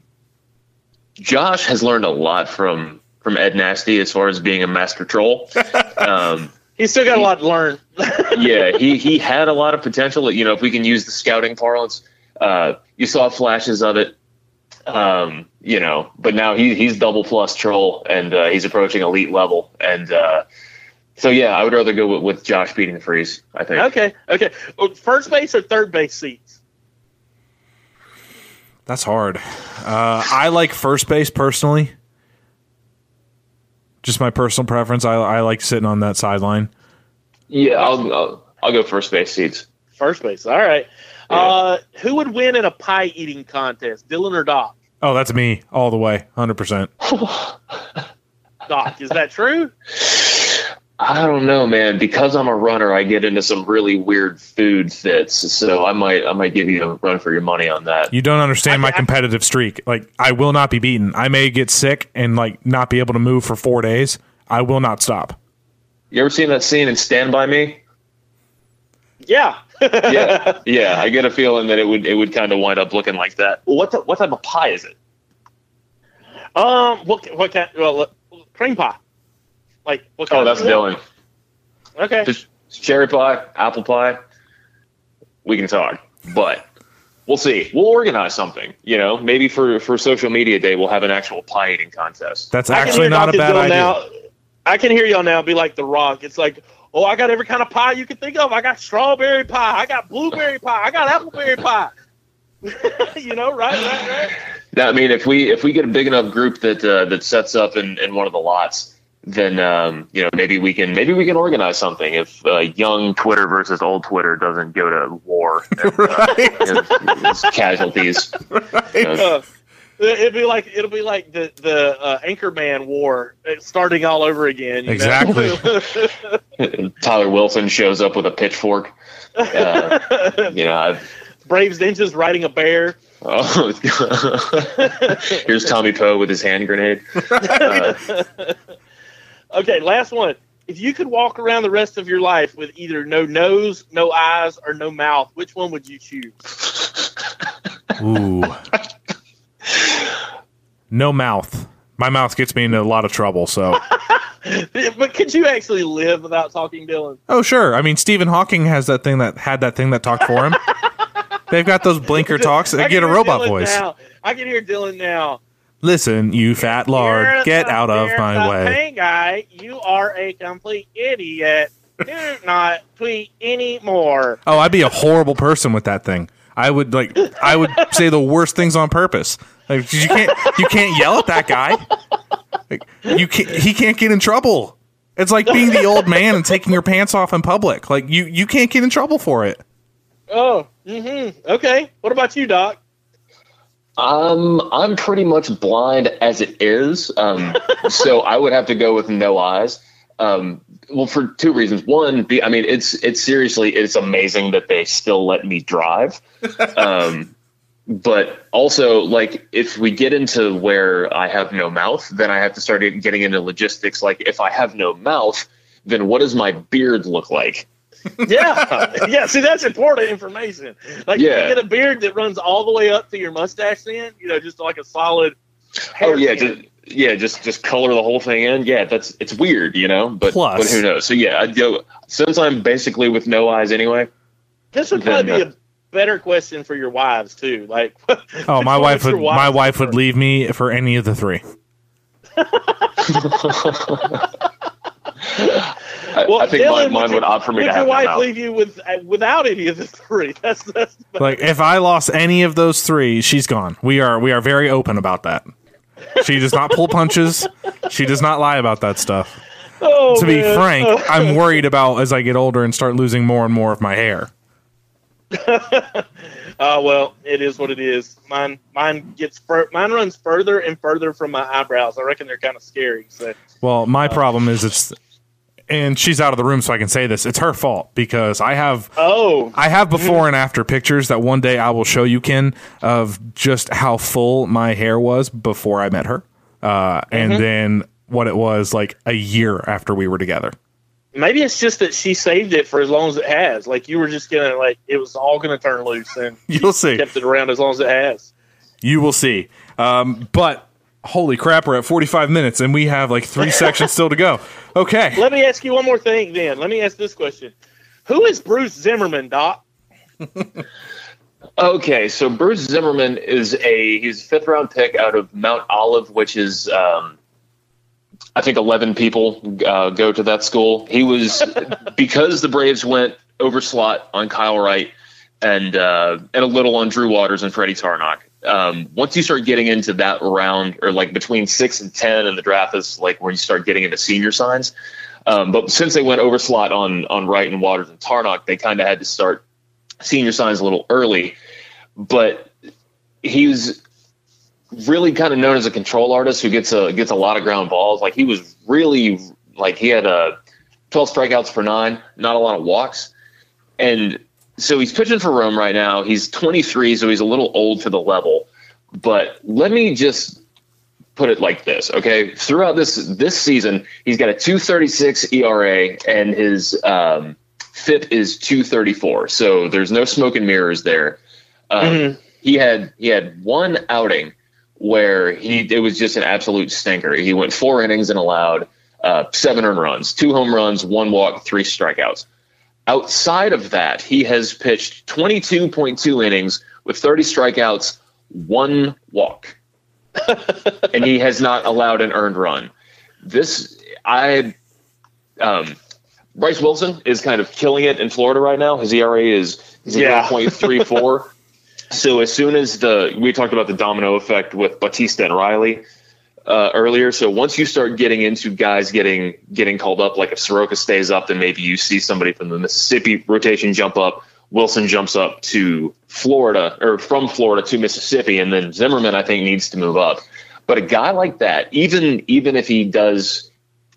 Josh has learned a lot from from Ed Nasty as far as being a master troll. Um, He's still got a lot to learn. yeah, he he had a lot of potential. You know, if we can use the scouting parlance, uh, you saw flashes of it. Um, you know, but now he he's double plus troll and uh, he's approaching elite level. And uh, so yeah, I would rather go with, with Josh beating the freeze. I think. okay, okay. Oh, First base or third base seats? That's hard. Uh, I like first base personally. Just my personal preference. I, I like sitting on that sideline. Yeah, I'll, I'll I'll go first base seats. First base. All right. Uh, who would win in a pie eating contest, Dylan or Doc? Oh, that's me all the way, hundred percent. Doc, is that true? I don't know, man. Because I'm a runner, I get into some really weird food fits. So I might I might give you a run for your money on that. You don't understand my I- I- competitive streak. Like I will not be beaten. I may get sick and like not be able to move for four days. I will not stop. You ever seen that scene in Stand by Me? Yeah. Yeah, yeah. I get a feeling that it would it would kind of wind up looking like that. What the, what type of pie is it? Um. What? What kind? Well, cream pie. Like what? Oh, kind that's of- Dylan. Okay. Just cherry pie, apple pie. We can talk, but we'll see. We'll organize something. You know, maybe for for social media day, we'll have an actual pie eating contest. That's actually hear not a bad Dylan idea. Now, I can hear y'all now be like The Rock. It's like, oh, I got every kind of pie you can think of. I got strawberry pie. I got blueberry pie. I got appleberry pie. you know, right, right, right. Now, I mean, if we if we get a big enough group that uh, that sets up in, in one of the lots, then um, you know maybe we can maybe we can organize something if uh, young Twitter versus old Twitter doesn't go to war, and, uh, is- is casualties. Uh, it'd be like it'll be like the the uh, Anchorman War uh, starting all over again. you know? Exactly. Tyler Wilson shows up with a pitchfork. Uh, you know, I've, Braves Ninjas riding a bear. oh, here's Tommy Poe with his hand grenade. Uh, Okay, last one. If you could walk around the rest of your life with either no nose, no eyes, or no mouth, which one would you choose? Ooh. No mouth. My mouth gets me into a lot of trouble. So, but could you actually live without talking, Dylan? oh sure. I mean, Stephen Hawking has that thing that had that thing that talked for him. They've got those blinker talks I get a robot Dylan voice. Now. I can hear Dylan now. Listen, you fat lard, get out of my way. Hey, guy, you are a complete idiot. Do not tweet anymore. Oh, I'd be a horrible person with that thing. I would like I would say the worst things on purpose. Like you can't you can't yell at that guy. Like, you can't he can't get in trouble. It's like being the old man and taking your pants off in public. Like you you can't get in trouble for it. Oh, mm-hmm. Okay. What about you, Doc? Um, I'm pretty much blind as it is, um, so I would have to go with no eyes. Um, well, for two reasons. One, be, I mean, it's it's seriously it's amazing that they still let me drive. Um, but also, like, if we get into where I have no mouth, then I have to start getting into logistics. Like, if I have no mouth, then what does my beard look like? Yeah, yeah. See, that's important information. Like, Yeah. you get a beard that runs all the way up to your mustache. Then you know, just like a solid. Oh yeah, just yeah, just just color the whole thing in. Yeah, that's it's weird, you know. But Plus- but who knows? So yeah, I'd go since I'm basically with no eyes anyway. this would then, probably be uh, a better question for your wives too. Like, Oh, my which one wife would my wives wife would leave me for any of the three. I, Well, I think Dylan, mine, mine your- would opt for me would to your have no wife leave you with uh, without any of the three? That's that's. Like if I lost any of those three, she's gone. We are we are very open about that. She does not pull punches. She does not lie about that stuff. Oh, to be man. frank, I'm worried about as I get older and start losing more and more of my hair. Uh, well, it is what it is. Mine, mine gets fur- mine runs further and further from my eyebrows. I reckon they're kind of scary. So, Well, my problem is it's and she's out of the room so I can say this. It's her fault because I have oh, I have before and after pictures that one day I will show you, Ken, of just how full my hair was before I met her, uh, and then what it was like a year after we were together. Maybe it's just that she saved it for as long as it has. Like you were just gonna like it was all gonna turn loose, and You'll see. kept it around as long as it has. You will see. Um, but holy crap, we're at 45 minutes and we have like three sections still to go. Okay. Let me ask you one more thing. Then let me ask this question: Who is Bruce Zimmerman, Doc? Okay, so Bruce Zimmerman is a he's a fifth round pick out of Mount Olive, which is um, I think eleven people uh, go to that school. He was because the Braves went over slot on Kyle Wright and uh, and a little on Drew Waters and Freddy Tarnok. Um, once you start getting into that round, or like between six and ten, and the draft is like where you start getting into senior signs. Um, but since they went over slot on on Wright and Waters and Tarnock, they kind of had to start senior signs a little early, but he was really kind of known as a control artist who gets a gets a lot of ground balls. Like he was really like he had a 12 strikeouts per nine, not a lot of walks, and so he's pitching for Rome right now. He's 23, so he's a little old for the level. But let me just put it like this, okay? Throughout this this season, he's got a 236 ERA and his um, FIP is 234. So there's no smoke and mirrors there. Um, He had he had one outing where he it was just an absolute stinker. He went four innings and allowed uh, seven earned runs, two home runs, one walk, three strikeouts. Outside of that, he has pitched 22.2 innings with 30 strikeouts, one walk, and he has not allowed an earned run. This I um, Bryse Wilson is kind of killing it in Florida right now. His ERA is 0.34. so as soon as the we talked about the domino effect with Bautista and Riley, uh, earlier. So once you start getting into guys getting getting called up, like if Soroka stays up, then maybe you see somebody from the Mississippi rotation jump up. Wilson jumps up to Florida or from Florida to Mississippi, and then Zimmerman I think needs to move up. But a guy like that, even even if he does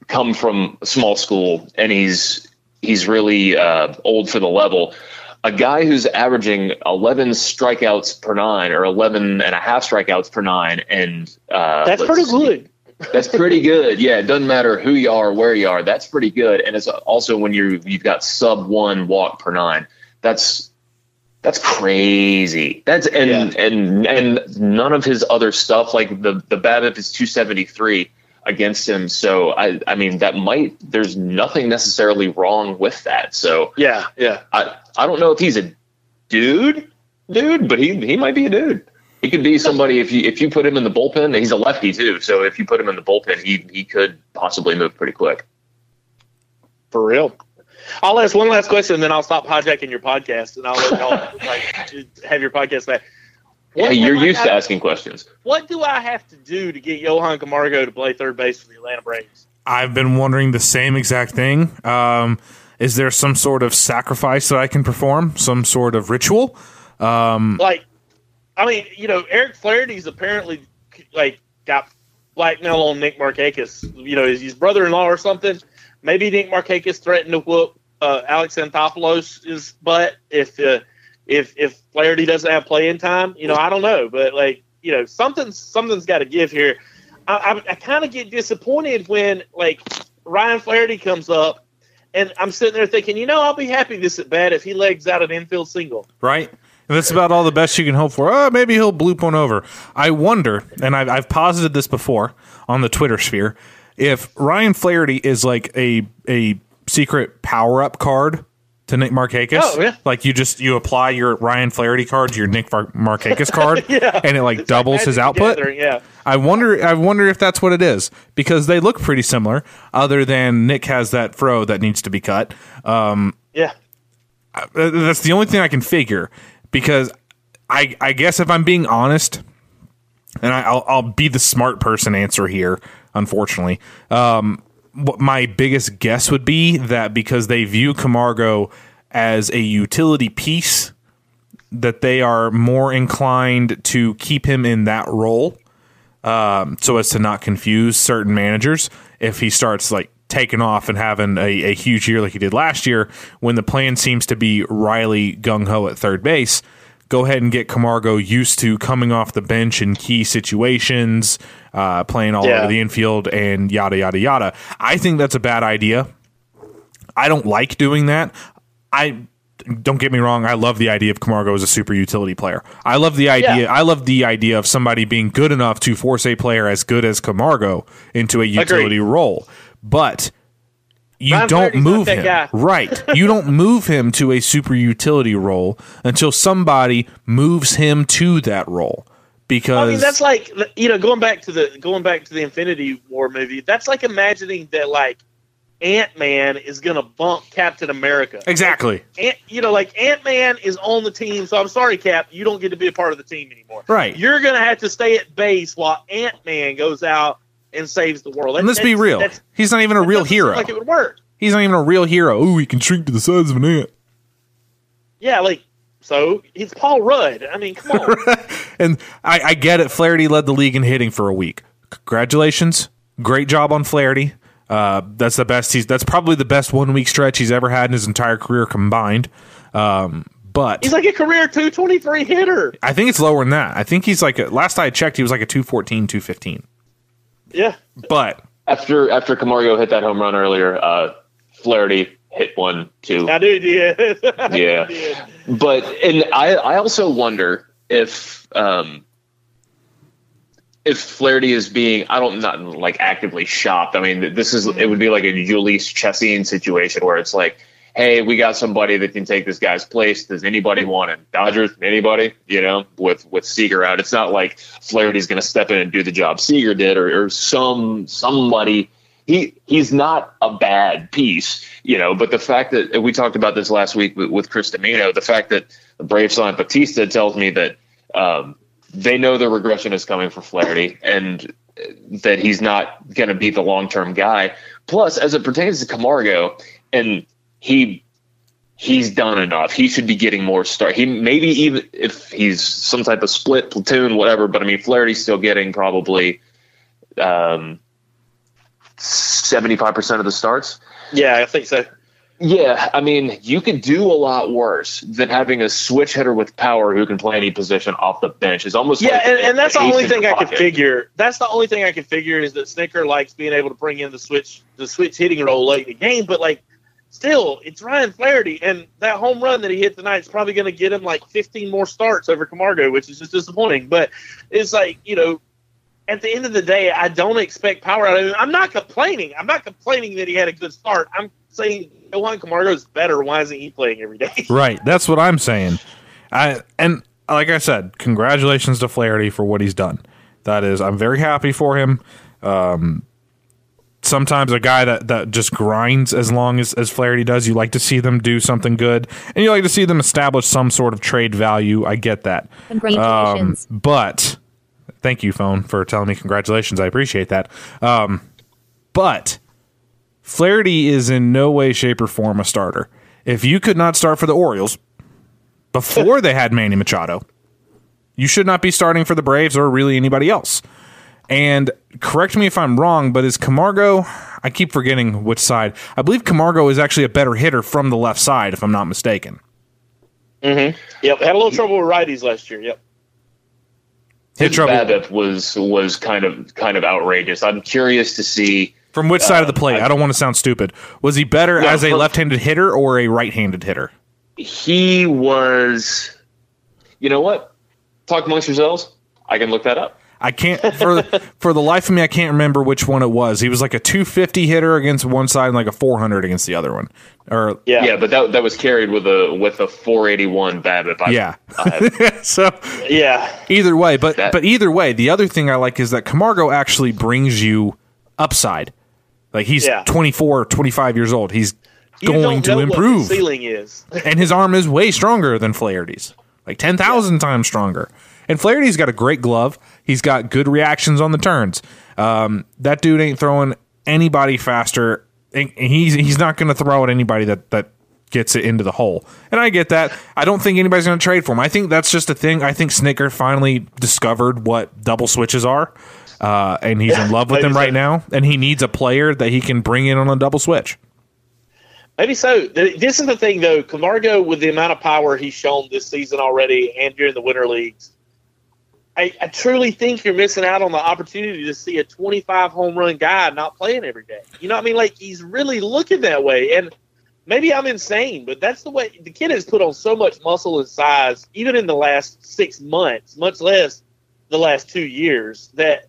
come from a small school and he's he's really uh, old for the level, a guy who's averaging 11 strikeouts per nine or 11 and a half strikeouts per nine, and uh, That's pretty see. good. That's pretty good. Yeah, it doesn't matter who you are, where you are. That's pretty good. And it's also when you you've got sub one walk per nine. That's that's crazy. That's and and and none of his other stuff like the the BABIP is two seventy three against him. So I I mean that might there's nothing necessarily wrong with that. So Yeah, yeah. I I don't know if he's a dude, dude, but he he might be a dude. He could be somebody if you if you put him in the bullpen. He's a lefty too, so if you put him in the bullpen, he he could possibly move pretty quick. For real. I'll ask one last question, and then I'll stop hijacking your podcast, and I'll let y'all like have your podcast back. Yeah, you're used to have- asking questions. What do I have to do to get Johan Camargo to play third base for the Atlanta Braves? I've been wondering the same exact thing. Um, is there some sort of sacrifice that I can perform? Some sort of ritual? Like, I mean, you know, Eric Flaherty's apparently like got blackmail on Nick Markakis. You know, is his brother-in-law or something? Maybe Nick Markakis threatened to whoop uh, Alex Anthopoulos' butt if uh, if if Flaherty doesn't have playing time. You know, I don't know, but like, you know, something's something's got to give here. I, I, I kind of get disappointed when like Ryan Flaherty comes up. And I'm sitting there thinking, you know, I'll be happy this at bat if he legs out an infield single. right? And that's about all the best you can hope for. Oh, maybe he'll bloop one over. I wonder, and I've, I've posited this before on the Twitter sphere, if Ryan Flaherty is like a a secret power up card to Nick Markakis. Oh, yeah. Like you just you apply your Ryan Flaherty card to your Nick Mar- Markakis card, Yeah. and it like It's like doubles his output. Gathering, yeah. I wonder. I wonder if that's what it is because they look pretty similar. Other than Nick has that fro that needs to be cut. Um, Yeah. that's the only thing I can figure because I I guess if I'm being honest, and I, I'll I'll be the smart person answer here. Unfortunately, um, my biggest guess would be that because they view Camargo as a utility piece, that they are more inclined to keep him in that role um, so as to not confuse certain managers if he starts like taking off and having a, a huge year like he did last year when the plan seems to be Riley gung ho at third base. Go ahead and get Camargo used to coming off the bench in key situations, uh, playing all Yeah. over the infield, and yada yada yada. I think that's a bad idea. I don't like doing that. I don't get me wrong. I love the idea of Camargo as a super utility player. I love the idea. Yeah. I love the idea of somebody being good enough to force a player as good as Camargo into a utility role. But you don't Flaherty's not move that him. guy. Right. You don't move him to a super utility role until somebody moves him to that role. Because I mean, that's like you know, going back to the going back to the Infinity War movie. That's like imagining that like Ant Man is gonna bump Captain America. exactly. Ant, you know, like Ant Man is on the team, so I'm sorry, Cap, you don't get to be a part of the team anymore. Right. You're gonna have to stay at base while Ant Man goes out and saves the world. And let's be real. He's not even a real hero. Like it would work. He's not even a real hero. Oh, he can shrink to the size of an ant. Yeah, like so he's Paul Rudd. I mean, come on. and I, I get it. Flaherty led the league in hitting for a week. Congratulations, great job on Flaherty. Uh, that's the best. He's that's probably the best one week stretch he's ever had in his entire career combined. Um, but he's like a career 223 hitter. I think it's lower than that. I think he's like a, last I checked, he was like a 214, 215. Yeah. But After after Camargo hit that home run earlier, uh, Flaherty hit one too. I do, yeah. Yeah. But and I I also wonder if um if Flaherty is being I don't not like actively shopped. I mean this is it would be like a Jhoulys Chacin situation where it's like, hey, we got somebody that can take this guy's place. Does anybody want him? Dodgers, anybody? You know, with with Seager out, it's not like Flaherty's going to step in and do the job Seager did, or, or some somebody. He he's not a bad piece, you know. But the fact that we talked about this last week with, with Chris Domino, the fact that the Braves signed Bautista tells me that um, they know the regression is coming for Flaherty, and that he's not going to be the long term guy. Plus, as it pertains to Camargo, and he he's done enough. He should be getting more start. He maybe even if he's some type of split platoon, whatever. But I mean, Flaherty's still getting probably um, seventy five percent of the starts. Yeah, I think so. Yeah, I mean, you could do a lot worse than having a switch hitter with power who can play any position off the bench. It's almost Yeah, like and, and that's the only thing I could figure. That's the only thing I could figure is that Snitker likes being able to bring in the switch, the switch hitting role late in the game. But like, still, it's Ryan Flaherty, and that home run that he hit tonight is probably going to get him like 15 more starts over Camargo, which is just disappointing. But it's like you know, at the end of the day, I don't expect power out of him. I'm not complaining. I'm not complaining that he had a good start. I'm saying Johan Camargo is better. Why isn't he playing every day? Right. That's what I'm saying. I and like I said, congratulations to Flaherty for what he's done. That is, I'm very happy for him. Um, sometimes a guy that, that just grinds as long as, as Flaherty does, you like to see them do something good, and you like to see them establish some sort of trade value. I get that. Um, but thank you, phone, for telling me congratulations. I appreciate that. Um, but Flaherty is in no way, shape, or form a starter. If you could not start for the Orioles before they had Manny Machado, you should not be starting for the Braves or really anybody else. And correct me if I'm wrong, but is Camargo? I keep forgetting which side. I believe Camargo is actually a better hitter from the left side, if I'm not mistaken. Mhm. Yep, had a little trouble with righties last year. Yep. Hit His trouble BABIP was was kind of kind of outrageous. I'm curious to see. from which side of the Uh, plate? I- I don't want to sound stupid. Was he better No, as a from- left-handed hitter or a right-handed hitter? He was. You know what? Talk amongst yourselves. I can look that up. I can't for for the life of me I can't remember which one it was. He was like a 250 hitter against one side and like a 400 against the other one. Or Yeah. Yeah, but that that was carried with a with a 481 BABIP. I, yeah. I- so Yeah. either way, but That- but either way, the other thing I like is that Camargo actually brings you upside. Like he's Yeah. 24, 25 years old. He's You going don't to know what the improve. ceiling is. and his arm is way stronger than Flaherty's, like ten thousand times stronger. And Flaherty's got a great glove. He's got good reactions on the turns. Um, that dude ain't throwing anybody faster. And he's he's not going to throw at anybody that that gets it into the hole. And I get that. I don't think anybody's going to trade for him. I think that's just a thing. I think Snitker finally discovered what double switches are. Uh, and he's in love with them right so. now, and he needs a player that he can bring in on a double switch. Maybe so. This is the thing, though. Camargo, with the amount of power he's shown this season already and during the winter leagues, I, I truly think you're missing out on the opportunity to see a 25 home run guy not playing every day. You know what I mean? Like, he's really looking that way. And maybe I'm insane, but that's the way the kid has put on so much muscle and size, even in the last six months, much less the last two years, that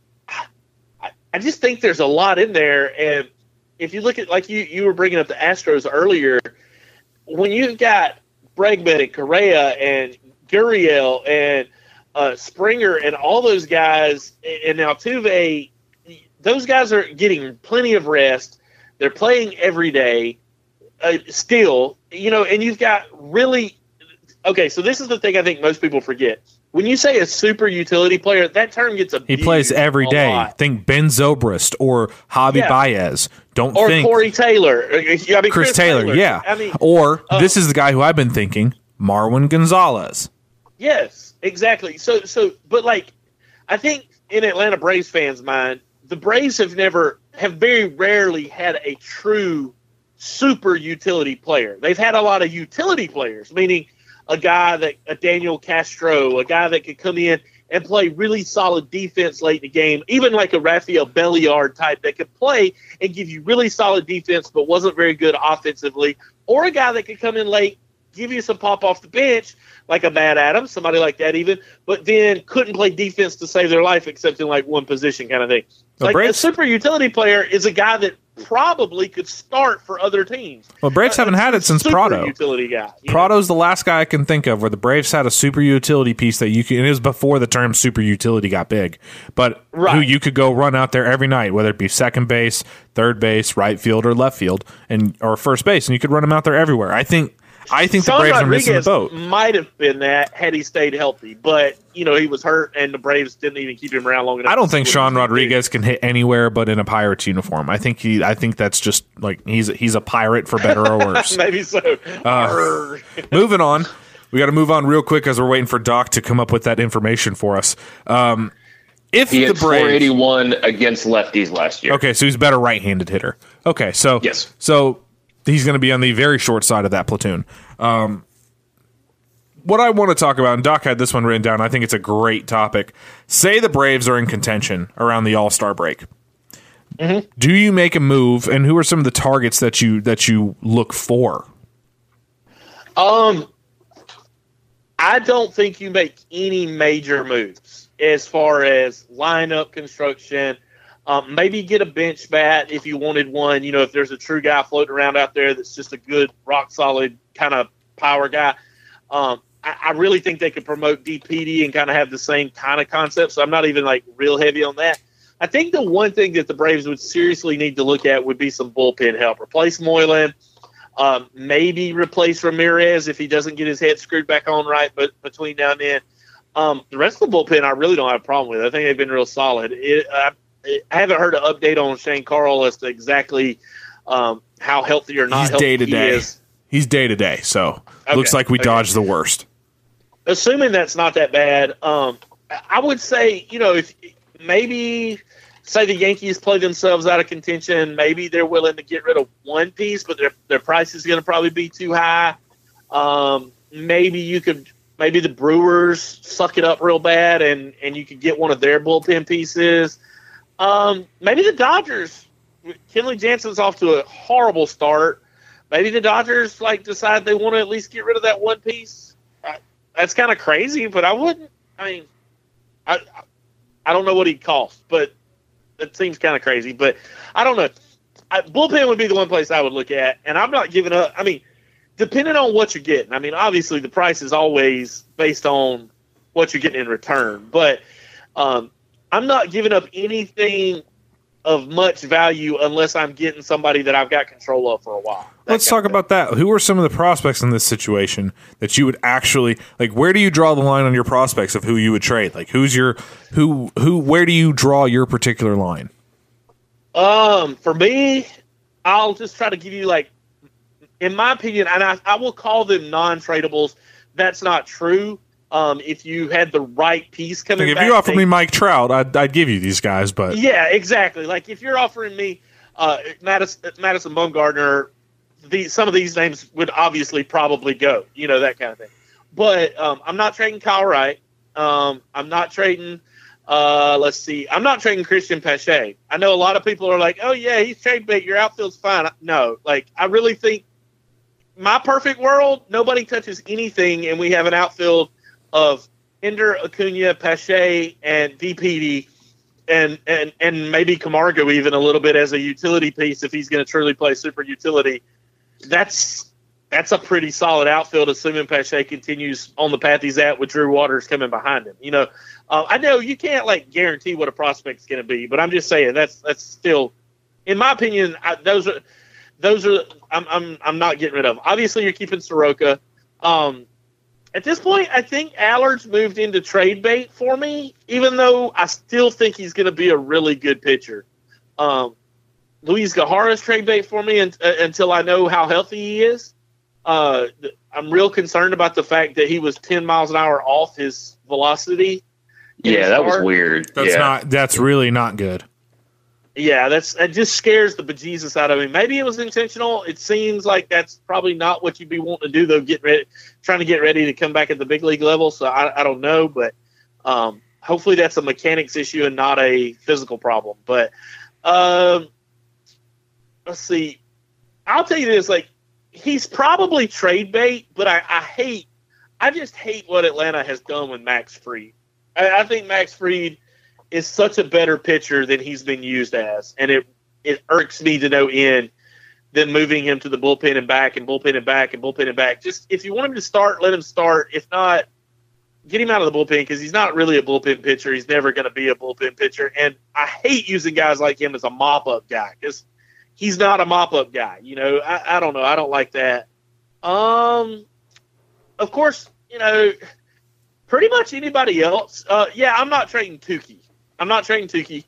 I, I just think there's a lot in there. And if you look at like you you were bringing up the Astros earlier, when you've got Bregman and Correa and Gurriel and uh, Springer and all those guys, and now Tuve, those guys are getting plenty of rest. They're playing every day. Uh, still, you know, and you've got really okay. So this is the thing I think most people forget. When you say a super utility player, that term gets a He plays every day. Think Ben Zobrist or Javi Yeah. Baez. Don't or think Corey Taylor. Uh, I mean, Chris, Taylor, Yeah. I mean, or uh, this is the guy who I've been thinking, Marwin Gonzalez. Yes, exactly. So, so, but like, I think in Atlanta Braves fans' mind, the Braves have never, have very rarely had a true super utility player. They've had a lot of utility players, meaning a guy that, a Daniel Castro, a guy that could come in and play really solid defense late in the game, even like a Rafael Belliard type that could play and give you really solid defense, but wasn't very good offensively, or a guy that could come in late, give you some pop off the bench, like a Matt Adams, somebody like that even, but then couldn't play defense to save their life except in like one position kind of thing. The like a super utility player is a guy that probably could start for other teams. Well, Braves A- haven't had it since super Prado. Utility guy. you know? Prado's the last guy I can think of where the Braves had a super utility piece that you can. It was before the term super utility got big, but who you could go run out there every night, whether it be second base, third base, right field, or left field, and or first base, and you could run him out there everywhere. I think I think the Sean Braves are missing the Rodriguez boat. might have been that had he stayed healthy, but you know he was hurt, and the Braves didn't even keep him around long enough. I don't think Sean he could do. Rodriguez can hit anywhere but in a Pirates uniform. I think he. I think that's just like he's he's a pirate for better or worse. Maybe so. Uh, Moving on, we got to move on real quick as we're waiting for Doc to come up with that information for us. Um, if He the had Braves, 481 against lefties last year. okay, so he's a better right-handed hitter. Okay, so Yes. so he's going to be on the very short side of that platoon. Um, what I want to talk about, and Doc had this one written down. I think it's a great topic. Say the Braves are in contention around the All Star break. Do you make a move, and who are some of the targets that you that you look for? Um, I don't think you make any major moves as far as lineup construction. Um, maybe get a bench bat if you wanted one. You know, if there's a true guy floating around out there that's just a good, rock solid kind of power guy. Um, I, I really think they could promote DPD and kind of have the same kind of concept. So I'm not even like real heavy on that. I think the one thing that the Braves would seriously need to look at would be some bullpen help. Replace Moylan, um, maybe replace Ramirez if he doesn't get his head screwed back on right. But between now and then, um, the rest of the bullpen I really don't have a problem with. I think they've been real solid. It, I, I haven't heard an update on Shane Carle as to exactly um, how healthy or not He's healthy day to he day. is. He's day to day, so Okay, looks like we okay. dodged the worst. assuming that's not that bad, um, I would say, you know, if maybe say the Yankees play themselves out of contention, maybe they're willing to get rid of one piece, but their their price is going to probably be too high. Um, maybe you could, maybe the Brewers suck it up real bad, and and you could get one of their bullpen pieces. Um, maybe the Dodgers. Kenley Jansen's off to a horrible start. Maybe the Dodgers like decide they want to at least get rid of that one piece that's kind of crazy, but I wouldn't. I mean, I I don't know what he'd cost, but it seems kind of crazy. But I don't know. I, bullpen would be the one place I would look at, and I'm not giving up. I mean, depending on what you're getting. I mean, obviously the price is always based on what you're getting in return, but um, I'm not giving up anything of much value unless I'm getting somebody that I've got control of for a while. Let's talk about that. Who are some of the prospects in this situation that you would actually like? Where do you draw the line on your prospects of who you would trade? Like, who's your who who? Where do you draw your particular line? Um, for me, I'll just try to give you like, in my opinion, and I, I will call them non-tradables. That's not true. Um, if you had the right piece coming Like, if back, you offered they- me Mike Trout, I'd, I'd give you these guys, but yeah, exactly. Like if you're offering me uh, Madison, Madison Bumgarner, the, some of these names would obviously probably go. You know that kind of thing. But um, I'm not trading Kyle Wright. Um, I'm not trading. Uh, let's see. I'm not trading Christian Pache. I know a lot of people are like, "Oh yeah, he's trade bait. Your outfield's fine." No, like I really think my perfect world, nobody touches anything, and we have an outfield of Ender, Acuna, Pache, and DPD and and and maybe Camargo even a little bit as a utility piece if he's going to truly play super utility. That's that's a pretty solid outfield, assuming Pache continues on the path he's at with Drew Waters coming behind him. You know, uh, I know you can't like guarantee what a prospect's going to be, but I'm just saying that's that's still, in my opinion, I, those are those are I'm I'm I'm not getting rid of. Obviously, you're keeping Soroka. Um, at this point, I think Allard's moved into trade bait for me, even though I still think he's going to be a really good pitcher. Um, Luis Gohara's trade bait for me un- uh, until I know how healthy he is. Uh, I'm real concerned about the fact that he was 10 miles an hour off his velocity. Yeah, his that was weird. that's yeah. not that's really not good. Yeah, that's that just scares the bejesus out of me. Maybe it was intentional. It seems like that's probably not what you'd be wanting to do though. Get ready, trying to get ready to come back at the big league level. So I, I don't know, but um, hopefully that's a mechanics issue and not a physical problem. But um, let's see. I'll tell you this: like he's probably trade bait, but I, I hate. I just hate what Atlanta has done with Max Fried. I, I think Max Fried is such a better pitcher than he's been used as, and it it irks me to no end. Than moving him to the bullpen and back and bullpen and back and bullpen and back. Just if you want him to start, let him start. If not, get him out of the bullpen because he's not really a bullpen pitcher. He's never going to be a bullpen pitcher. And I hate using guys like him as a mop up guy because he's not a mop up guy. You know, I, I don't know. I don't like that. Um, of course, you know, pretty much anybody else. Uh, yeah, I'm not trading Touki. I'm not trading Touki.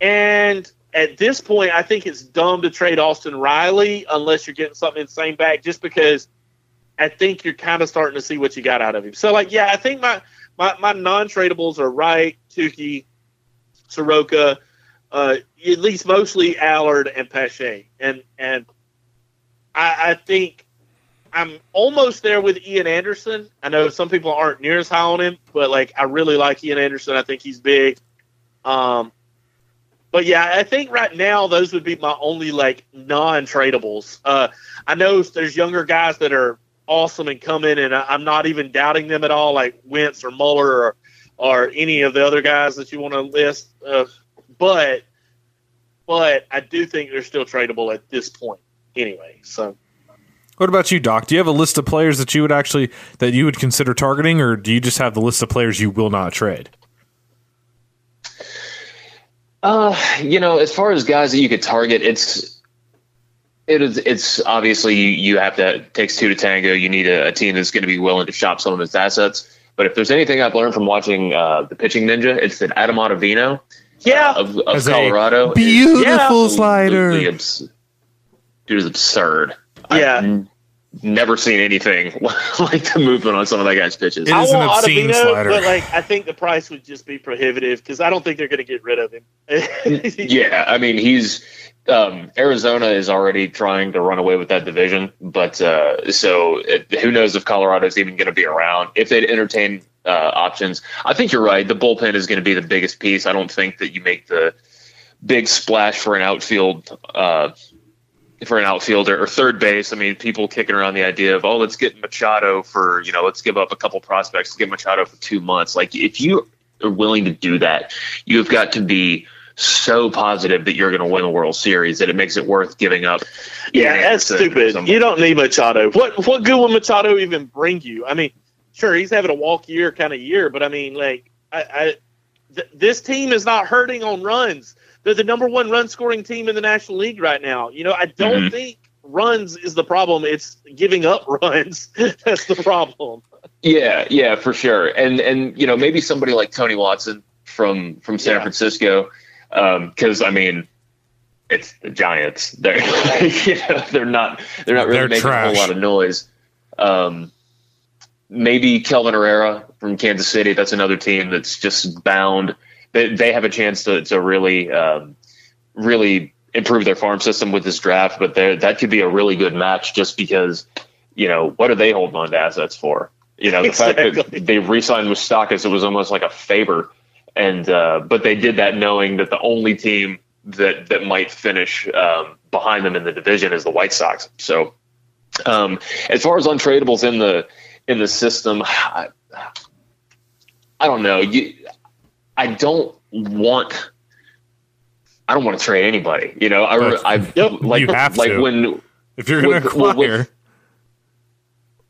And at this point, I think it's dumb to trade Austin Riley unless you're getting something insane back, just because I think you're kind of starting to see what you got out of him. So, like, yeah, I think my my, my non tradables are Wright, Touki, Soroka, uh, at least mostly Allard and Pache. And and I, I think I'm almost there with Ian Anderson. I know some people aren't near as high on him, but like I really like Ian Anderson. I think he's big. Um, but yeah, I think right now those would be my only like non-tradables. Uh, I know there's younger guys that are awesome and come in, and I, I'm not even doubting them at all, like Wentz or Muller or or any of the other guys that you want to list. Uh, but but I do think they're still tradable at this point anyway. So. What about you, Doc? Do you have a list of players that you would actually that you would consider targeting, or do you just have the list of players you will not trade? Uh, you know, as far as guys that you could target, it's it is it's obviously you, you have to it takes two to tango. You need a, a team that's going to be willing to shop some of its assets. But if there's anything I've learned from watching uh, the pitching ninja, it's that Adam Ottavino, Yeah. uh, of, of As a Colorado, is beautiful slider. dude is absurd. Yeah. I've n- never seen anything like the movement on some of that guy's pitches. It I is an want obscene Ottavino, slider. but like I think the price would just be prohibitive because I don't think they're going to get rid of him. yeah, I mean he's um, Arizona is already trying to run away with that division, but uh, so it, who knows if Colorado's even going to be around if they'd entertain uh, options. I think you're right. The bullpen is going to be the biggest piece. I don't think that you make the big splash for an outfield. Uh, for an outfielder or third base, I mean, people kicking around the idea of, oh, let's get Machado for, you know, let's give up a couple prospects to get Machado for two months. Like, if you are willing to do that, you've got to be so positive that you're going to win the World Series that it makes it worth giving up. yeah, that's stupid. You don't need Machado. What what good will Machado even bring you? I mean, sure, he's having a walk year kind of year, but I mean, like, I, I th- this team is not hurting on runs. They're the number one run scoring team in the National League right now. You know, I don't Mhm. think runs is the problem. It's giving up runs. that's the problem. Yeah, yeah, for sure. And and you know maybe somebody like Tony Watson from from San Yeah. Francisco, because I mean, it's the Giants. They're you know, they're not they're not really They're making a whole lot of noise. Um, maybe Kelvin Herrera from Kansas City. That's another team that's just bound. They they have a chance to to really um, really improve their farm system with this draft, but that could be a really good match just because you know what are they holding on to assets for? You know, the fact that they re-signed with Stockus, it was almost like a favor, and uh, but they did that knowing that the only team that that might finish um, behind them in the division is the White Sox. So, um, as far as untradables in the in the system, I, I don't know. You, I don't want. I don't want to trade anybody. You know, I, I like you have like to. when If you're going to acquire, with-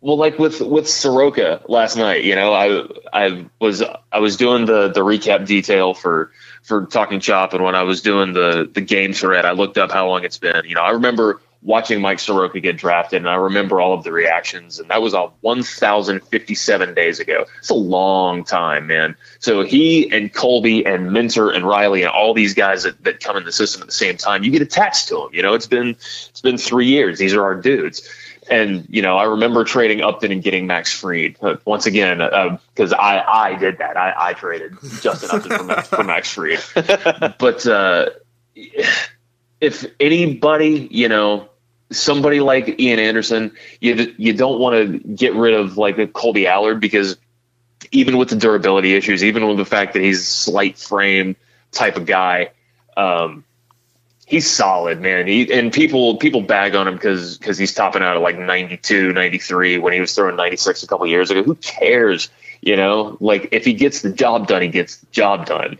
well, like with with Soroka last night, you know, I I was I was doing the the recap detail for for talking chop, and when I was doing the the game thread, I looked up how long it's been. You know, I remember watching Mike Soroka get drafted, and I remember all of the reactions, and that was on 1,057 days ago. It's a long time, man. So he and Kolby and Minter and Riley and all these guys that, that come in the system at the same time, you get attached to them. You know, it's been it's been three years. These are our dudes. And you know, I remember trading Upton and getting Max Fried uh, once again because I I did that. I, I traded Justin Upton for, Max, for Max Fried. But uh, if anybody, you know, somebody like Ian Anderson, you you don't want to get rid of like a Kolby Allard because even with the durability issues, even with the fact that he's slight frame type of guy, um, he's solid, man. He, and people people bag on him because because he's topping out at like 92, 93 when he was throwing 96 a couple years ago. Who cares? You know, like if he gets the job done, he gets the job done.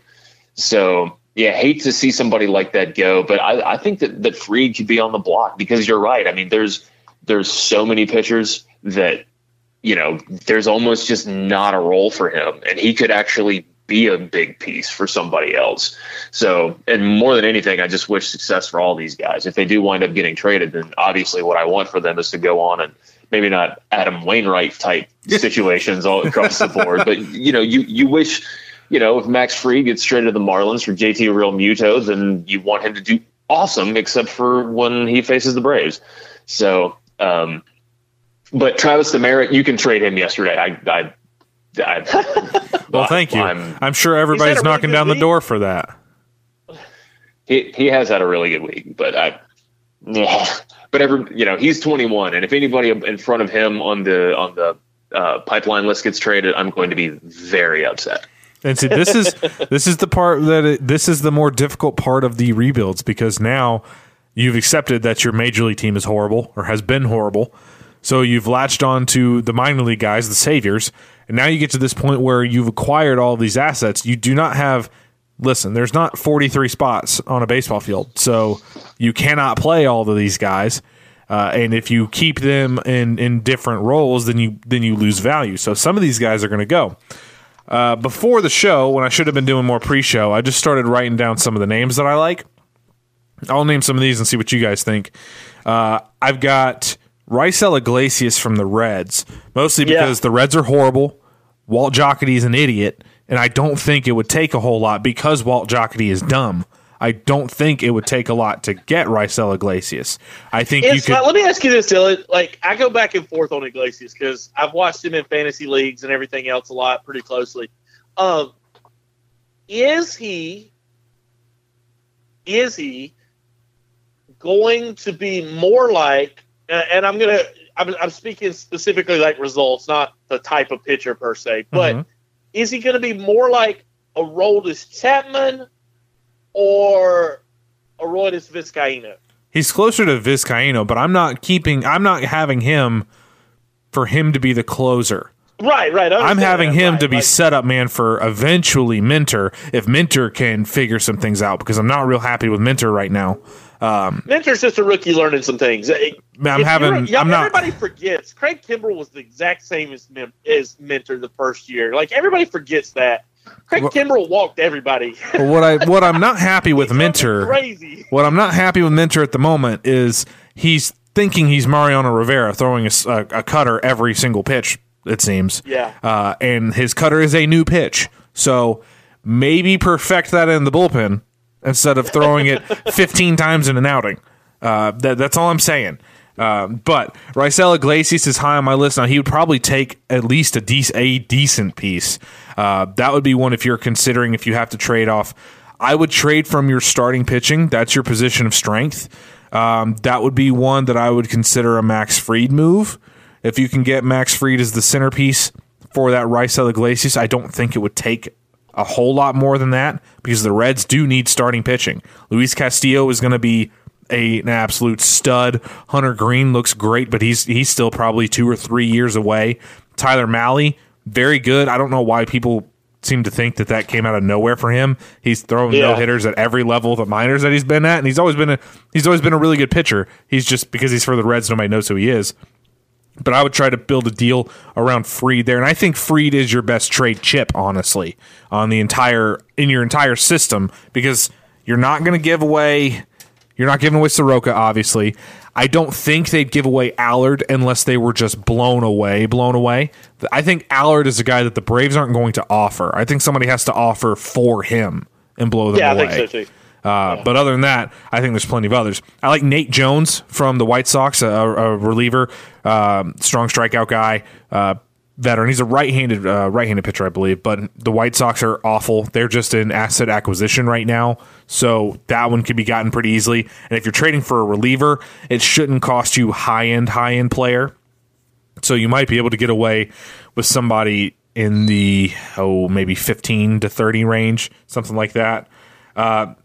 So yeah, hate to see somebody like that go, but I, I think that that Fried could be on the block because you're right. I mean, there's there's so many pitchers that you know there's almost just not a role for him, and he could actually be a big piece for somebody else. So, and more than anything, I just wish success for all these guys. If they do wind up getting traded, then obviously what I want for them is to go on and maybe not Adam Wainwright type situations all across the board, but you know, you you wish, you know, if Max Fried gets traded to the Marlins for JT Realmuto, then you want him to do awesome, except for when he faces the Braves. So, um, but Travis Demeritte, you can trade him yesterday. I, I, I Well, thank you. I'm- I'm, sure everybody's really knocking good down the door for that. he he has had a really good week, but I, yeah. But every you know he's 21, and if anybody in front of him on the on the uh, pipeline list gets traded, I'm going to be very upset. And see, this is this is the part that it, this is the more difficult part of the rebuilds because now you've accepted that your major league team is horrible or has been horrible. So you've latched on to the minor league guys, the saviors, and now you get to this point where you've acquired all these assets. You do not have listen, there's not 43 spots on a baseball field. So you cannot play all of these guys. Uh, and if you keep them in, in different roles, then you then you lose value. So some of these guys are going to go. Uh, before the show, when I should have been doing more pre-show, I just started writing down some of the names that I like. I'll name some of these and see what you guys think. Uh, I've got Raisel Iglesias from the Reds, mostly Yeah. because the Reds are horrible. Walt Jocketty is an idiot, and I don't think it would take a whole lot because Walt Jocketty is dumb. I don't think it would take a lot to get Raisel Iglesias. I think you It's could. not- let me ask you this, Dylan. Like, I go back and forth on Iglesias because I've watched him in fantasy leagues and everything else a lot, pretty closely. Um, is he? Is he going to be more like? uh, And I'm gonna. I'm, I'm speaking specifically like results, not the type of pitcher per se. But Mhm. is he going to be more like a Roldis Chapman or a Roldis Vizcaíno? He's closer to Vizcaino, but I'm not keeping. I'm not having him for him to be the closer. Right, right. I'm having that, him right, to be like- setup man for eventually Minter if Minter can figure some things out because I'm not real happy with Minter right now. Um, Minter's just a rookie learning some things. I'm having. I'm not. Everybody forgets Craig Kimbrel was the exact same as as Minter the first year. Like everybody forgets that. Craig Well- Kimbrel walked everybody. What I what I'm not happy with He drove me Minter. crazy. What I'm not happy with Minter at the moment is he's thinking he's Mariano Rivera throwing a cutter every single pitch. It seems. Yeah. Uh, and his cutter is a new pitch, so maybe perfect that in the bullpen instead of throwing it 15 times in an outing. Uh, that, that's all I'm saying. Uh, but Raisel Iglesias is high on my list. Now he would probably take at least a, dec- a decent piece. Uh, that would be one if you're considering if you have to trade off. I would trade from your starting pitching. That's your position of strength. Um, that would be one that I would consider a Max Fried move. If you can get Max Fried as the centerpiece for that Raisel Iglesias, I don't think it would take a whole lot more than that because the Reds do need starting pitching. Luis Castillo is going to be a, an absolute stud. Hunter Greene looks great, but he's he's still probably two or three years away. Tyler Mahle, very good. I don't know why people seem to think that that came out of nowhere for him. He's throwing Yeah. no hitters at every level of the minors that he's been at, and he's always been a he's always been a really good pitcher. He's just because he's for the Reds, nobody knows who he is but I would try to build a deal around Fried there. And I think Fried is your best trade chip, honestly, on the entire in your entire system because you're not going to give away. You're not giving away Soroka, obviously. I don't think they'd give away Allard unless they were just blown away, blown away. I think Allard is a guy that the Braves aren't going to offer. I think somebody has to offer for him and blow them Yeah, I away. think so too. Uh, But other than that, I think there's plenty of others. I like Nate Jones from the White Sox, a, a reliever, um, strong strikeout guy, uh, veteran. He's a right-handed uh, right-handed pitcher, I believe. But the White Sox are awful. They're just in asset acquisition right now, so that one can be gotten pretty easily. And if you're trading for a reliever, it shouldn't cost you high-end high-end player. So you might be able to get away with somebody in the oh maybe 15 to 30 range, something like that. Uh,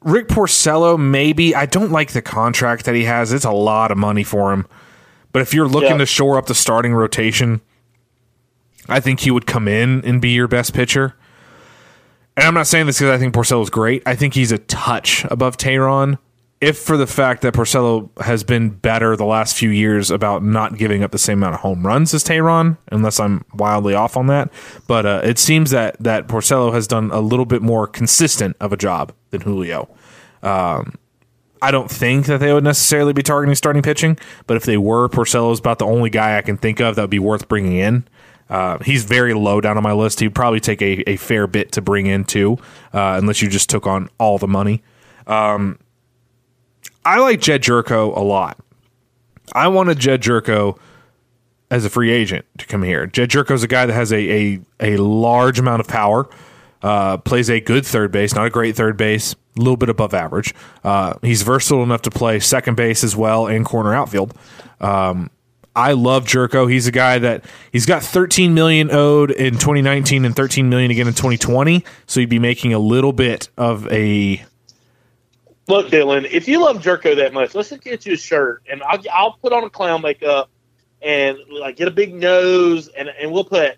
Rick Porcello, maybe. I don't like the contract that he has. It's a lot of money for him. But if you're looking Yeah. to shore up the starting rotation, I think he would come in and be your best pitcher. And I'm not saying this because I think Porcello's great. I think he's a touch above Teheran if for the fact that Porcello has been better the last few years about not giving up the same amount of home runs as Teheran, unless I'm wildly off on that. But uh, it seems that that Porcello has done a little bit more consistent of a job than Julio. Um, I don't think that they would necessarily be targeting starting pitching, but if they were, Porcello is about the only guy I can think of that would be worth bringing in. Uh, he's very low down on my list. He'd probably take a, a fair bit to bring in too, uh, unless you just took on all the money. Um, I like Jed Gyorko a lot. I wanted Jed Gyorko as a free agent to come here. Jed Gyorko is a guy that has a, a, a large amount of power, uh, plays a good third base, not a great third base, a little bit above average. Uh, he's versatile enough to play second base as well and corner outfield. Um, I love Gyorko. He's a guy that he's got 13 million owed in 2019 and 13 million again in 2020. So he'd be making a little bit of a. Look, Dylan, if you love Gyorko that much, let's just get you a shirt, and I'll I'll put on a clown makeup and like get a big nose, and and we'll put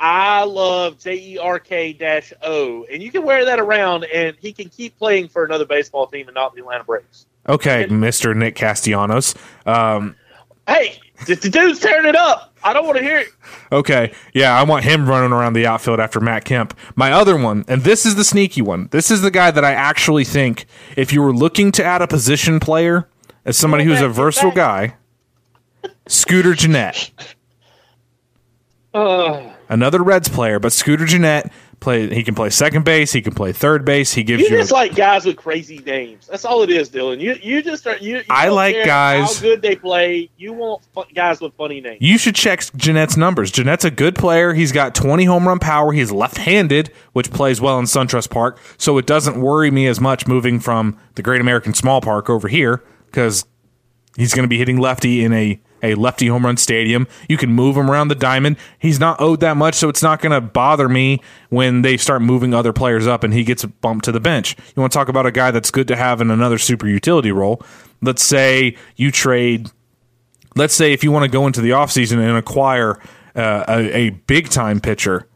I love J E R K dash O, and you can wear that around, and he can keep playing for another baseball team and not the Atlanta Braves. Okay, Mr. Nick Castellanos. Um, Hey, the, the dude's tearing it up. I don't want to hear it. Okay, yeah, I want him running around the outfield after Matt Kemp. My other one, and this is the sneaky one. This is the guy that I actually think, if you were looking to add a position player as somebody who's a versatile guy, Scooter Gennett, Uh, another Reds player, but Scooter Gennett play. He can play second base. He can play third base. He gives you you. just like guys with crazy names. That's all it is, Dylan. You you just are you. you I like guys- How good they play. You want guys with funny names. You should check Gennett's numbers. Gennett's a good player. He's got 20 home run power. He's left-handed, which plays well in SunTrust Park. So it doesn't worry me as much moving from the Great American Small Park over here because he's going to be hitting lefty in a, a lefty home run stadium. You can move him around the diamond. He's not owed that much, so it's not going to bother me when they start moving other players up and he gets bumped to the bench. You want to talk about a guy that's good to have in another super utility role? Let's say you trade let's say if you want to go into the offseason and acquire uh, a, a big time pitcher,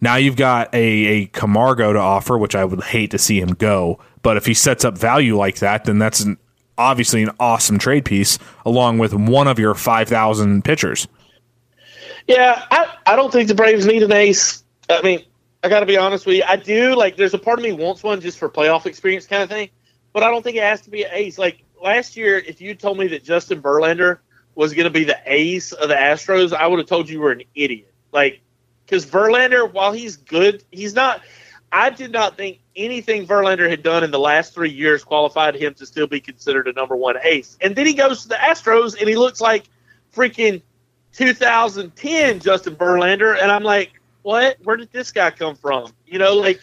now you've got a, a Camargo to offer, which I would hate to see him go. But if he sets up value like that, then that's an, obviously an awesome trade piece along with one of your 5,000 pitchers. Yeah, I, I don't think the Braves need an ace. I mean, I got to be honest with you. I do like. There's a part of me wants one just for playoff experience kind of thing, but I don't think it has to be an ace. Like last year, if you told me that Justin Verlander was going to be the ace of the Astros, I would have told you you were an idiot. Like, because Verlander, while he's good, he's not. I did not think anything Verlander had done in the last three years qualified him to still be considered a number one ace. And then he goes to the Astros and he looks like freaking 2010 Justin Verlander, and I'm like, what? Where did this guy come from? You know, like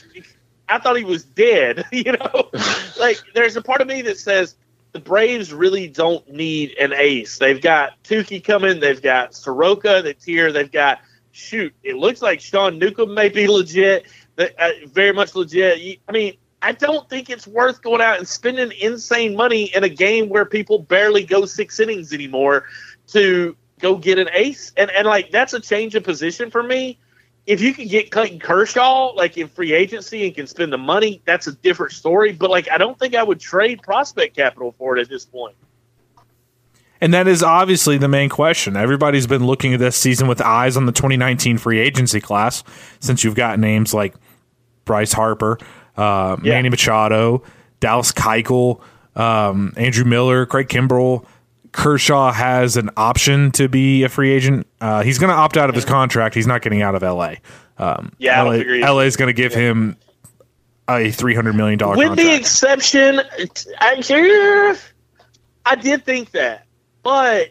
I thought he was dead. You know, like there's a part of me that says the Braves really don't need an ace. They've got Touki coming, they've got Soroka that's here, they've got shoot. It looks like Sean Newcomb may be legit, Uh, very much legit. I mean. I don't think it's worth going out and spending insane money in a game where people barely go six innings anymore to go get an ace. And and like that's a change of position for me. If you can get Clayton Kershaw like in free agency and can spend the money, that's a different story. But like I don't think I would trade prospect capital for it at this point. And that is obviously the main question. Everybody's been looking at this season with eyes on the 2019 free agency class since you've got names like Bryce Harper, uh, Yeah. Manny Machado, Dallas Keuchel, um, Andrew Miller, Craig Kimbrel. Kershaw has an option to be a free agent. Uh, he's going to opt out of his contract. He's not getting out of LA. Um, Yeah, LA, LA is going to give him a $300 million With contract. the exception, I I did think that, but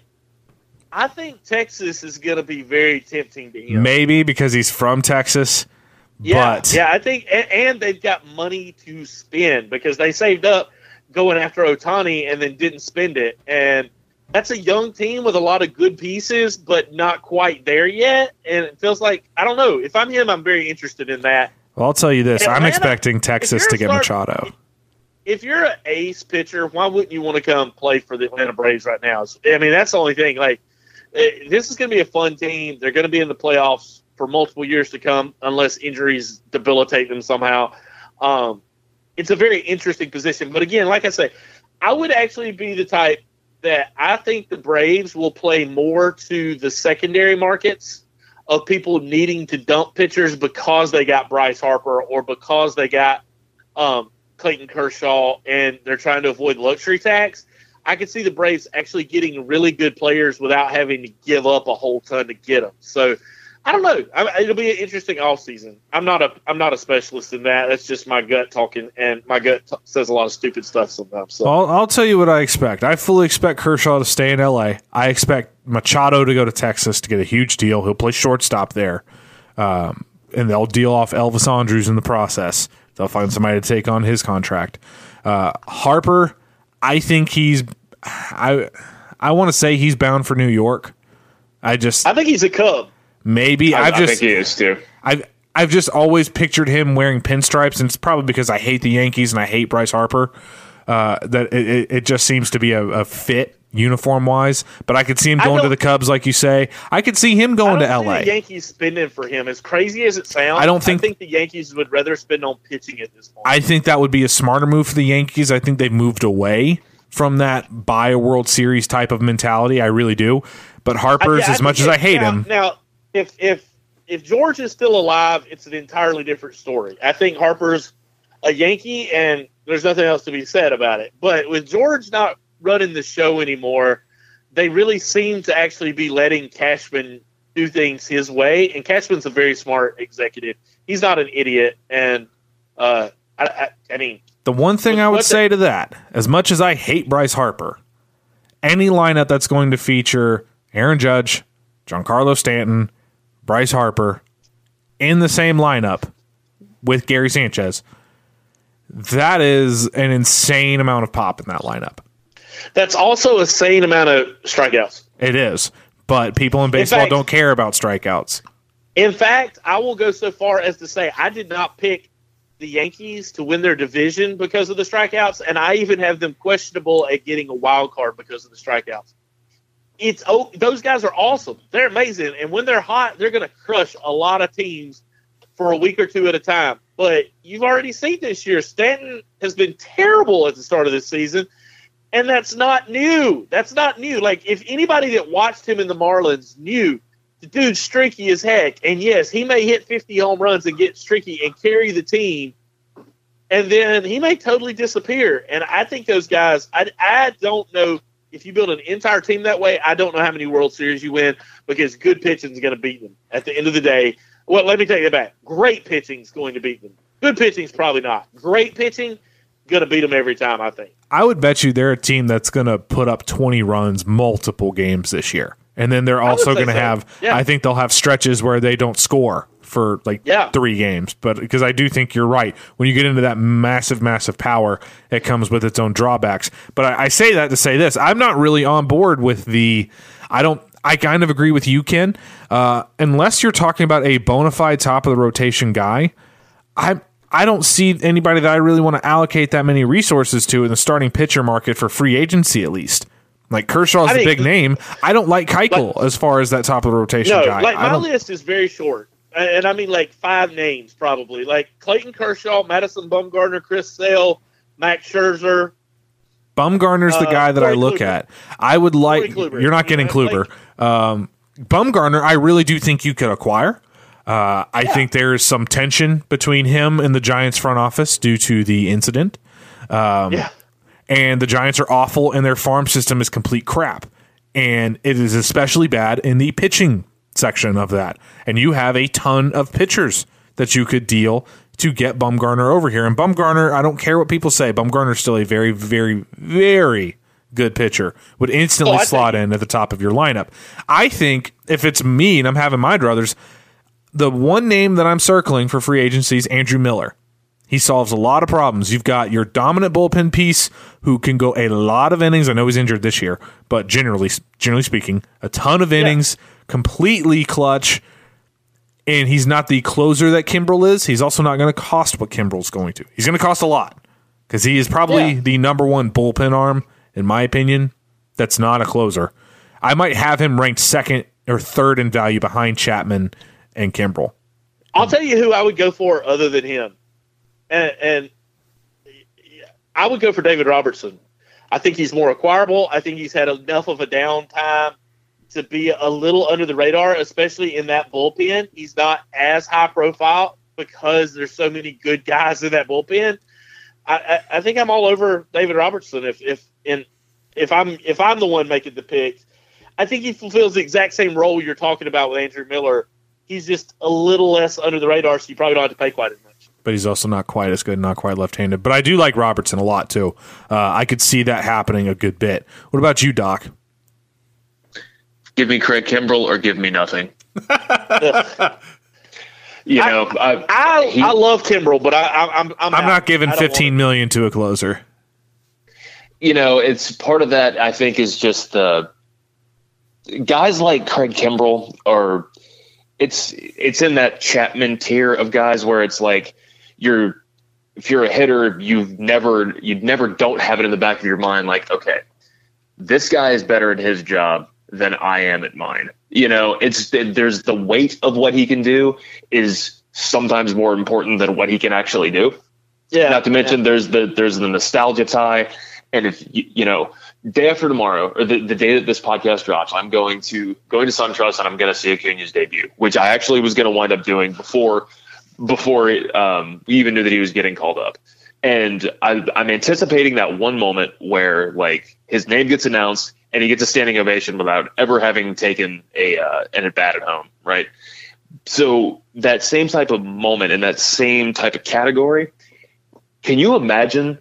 I think Texas is going to be very tempting to him. Maybe because he's from Texas. Yeah, but yeah, I think, and, and they've got money to spend because they saved up going after Ohtani and then didn't spend it. And that's a young team with a lot of good pieces, but not quite there yet. And it feels like I don't know. If I'm him, I'm very interested in that. Well, I'll tell you this: I'm expecting Texas to get start- Machado. If you're an ace pitcher, why wouldn't you want to come play for the Atlanta Braves right now? I mean, that's the only thing. Like, eh, this is going to be a fun team. They're going to be in the playoffs for multiple years to come, unless injuries debilitate them somehow. Um, it's a very interesting position. But again, like I say, I would actually be the type that I think the Braves will play more to the secondary markets of people needing to dump pitchers because they got Bryce Harper or because they got um, Clayton Kershaw and they're trying to avoid luxury tax. I could see the Braves actually getting really good players without having to give up a whole ton to get them. So I don't know. I, it'll be an interesting off season. I'm not a I'm not a specialist in that. That's just my gut talking, and my gut t- says a lot of stupid stuff sometimes. So I'll, I'll tell you what I expect. I fully expect Kershaw to stay in L.A. I expect Machado to go to Texas to get a huge deal. He'll play shortstop there, um, and they'll deal off Elvis Andrus in the process. They'll find somebody to take on his contract. Uh, Harper, I think he's I I want to say he's bound for New York. I just I think he's a Cub. Maybe I, I've I just think he is too. I've I've just always pictured him wearing pinstripes, and it's probably because I hate the Yankees and I hate Bryce Harper. Uh, that it, it, it just seems to be a, a fit uniform wise. But I could see him going to the Cubs, like you say. I could see him I going don't to see L.A. the Yankees spending for him. As crazy as it sounds, I don't think- I think the Yankees would rather spend on pitching at this point. I think that would be a smarter move for the Yankees. I think they've moved away from that buy a World Series type of mentality. I really do. But Harper's, yeah, as much as I hate now, him, Now, if if if George is still alive, it's an entirely different story. I think Harper's a Yankee, and there's nothing else to be said about it. But with George not running the show anymore, they really seem to actually be letting Cashman do things his way. And Cashman's a very smart executive. He's not an idiot, and uh, I, I, I mean, The one thing I would the- say to that, as much as I hate Bryce Harper, any lineup that's going to feature Aaron Judge, Giancarlo Stanton, Bryce Harper in the same lineup with Gary Sanchez, that is an insane amount of pop in that lineup. that's also a sane amount of strikeouts. It is. But people in baseball fact- don't care about strikeouts. In fact, I will go so far as to say I did not pick the Yankees to win their division because of the strikeouts, and I even have them questionable at getting a wild card because of the strikeouts. It's oh, those guys are awesome. They're amazing, and when they're hot, they're going to crush a lot of teams for a week or two at a time. But you've already seen this year, Stanton has been terrible at the start of this season, and that's not new. That's not new. Like if anybody that watched him in the Marlins knew the dude's streaky as heck. And yes, he may hit 50 home runs and get streaky and carry the team. And then he may totally disappear. And I think those guys, I, I don't know if you build an entire team that way, I don't know how many World Series you win because good pitching is going to beat them at the end of the day. Well, let me take that back. Great pitching is going to beat them. Good pitching is probably not. Great pitching, going to beat them every time, I think. I would bet you they're a team that's going to put up 20 runs multiple games this year. And then they're also going to so. have, Yeah. I think they'll have stretches where they don't score for like Yeah. three games. But because I do think you're right. When you get into that massive, massive power, it comes with its own drawbacks. But I, I say that to say this I'm not really on board with the, I don't, I kind of agree with you, Ken. Uh, unless you're talking about a bona fide top of the rotation guy, I I don't see anybody that I really want to allocate that many resources to in the starting pitcher market for free agency at least. Like Kershaw's I a think- big name. I don't like Keuchel as far as that top of the rotation No, guy. like my list is very short, and I mean like five names probably, like Clayton Kershaw, Madison Bumgarner, Chris Sale, Max Scherzer. Bumgarner's the uh, guy that I look Kluber. at. I would like. You're not getting You know, Kluber. Um, Bumgarner, I really do think you could acquire. Uh, I think there is some tension between him and the Giants front office due to the incident. Um, yeah, and the Giants are awful, and their farm system is complete crap. And it is especially bad in the pitching section of that. And you have a ton of pitchers that you could deal to get Bumgarner over here. And Bumgarner, I don't care what people say, Bumgarner's still a very, very, very good pitcher. Would instantly Oh, slot think- in at the top of your lineup. I think if it's me and I'm having my druthers, the one name that I'm circling for free agency is Andrew Miller. He solves a lot of problems. You've got your dominant bullpen piece who can go a lot of innings. I know he's injured this year, but generally generally speaking, a ton of innings, completely clutch. And he's not the closer that Kimbrel is. He's also not going to cost what Kimbrel's going to. He's going to cost a lot because he is probably Yeah. the number one bullpen arm, in my opinion. That's not a closer. I might have him ranked second or third in value behind Chapman and Kimbrel. I'll tell you who I would go for other than him, and, and I would go for David Robertson. I think he's more acquirable. I think he's had enough of a downtime to be a little under the radar, especially in that bullpen. He's not as high profile because there's so many good guys in that bullpen. I, I, I think I'm all over David Robertson if if in if I'm if I'm the one making the pick. I think he fulfills the exact same role you're talking about with Andrew Miller. He's just a little less under the radar, so you probably don't have to pay quite as much. But he's also not quite as good, not quite left-handed. But I do like Robertson a lot too. Uh, I could see that happening a good bit. What about you, Doc? Give me Craig Kimbrel or give me nothing. you know, I, I he- I love Kimbrel, but I, I I'm I'm, I'm not giving I don't want- 15 million to a closer. you know, it's part of that. I think is just the guys like Craig Kimbrel are. It's it's in that Chapman tier of guys where it's like you're if you're a hitter, you've never you never don't have it in the back of your mind like okay, this guy is better at his job than I am at mine. You know, it's there's the weight of what he can do is sometimes more important than what he can actually do. Yeah, Not to mention there's the there's the nostalgia tie, and if you, you know day after tomorrow or the, the day that this podcast drops, I'm going to going to SunTrust and I'm going to see Acuna's debut, which I actually was going to wind up doing before before um, we even knew that he was getting called up. And I, I'm anticipating that one moment where like his name gets announced and he gets a standing ovation without ever having taken a uh, an at bat at home, right? So that same type of moment in that same type of category, can you imagine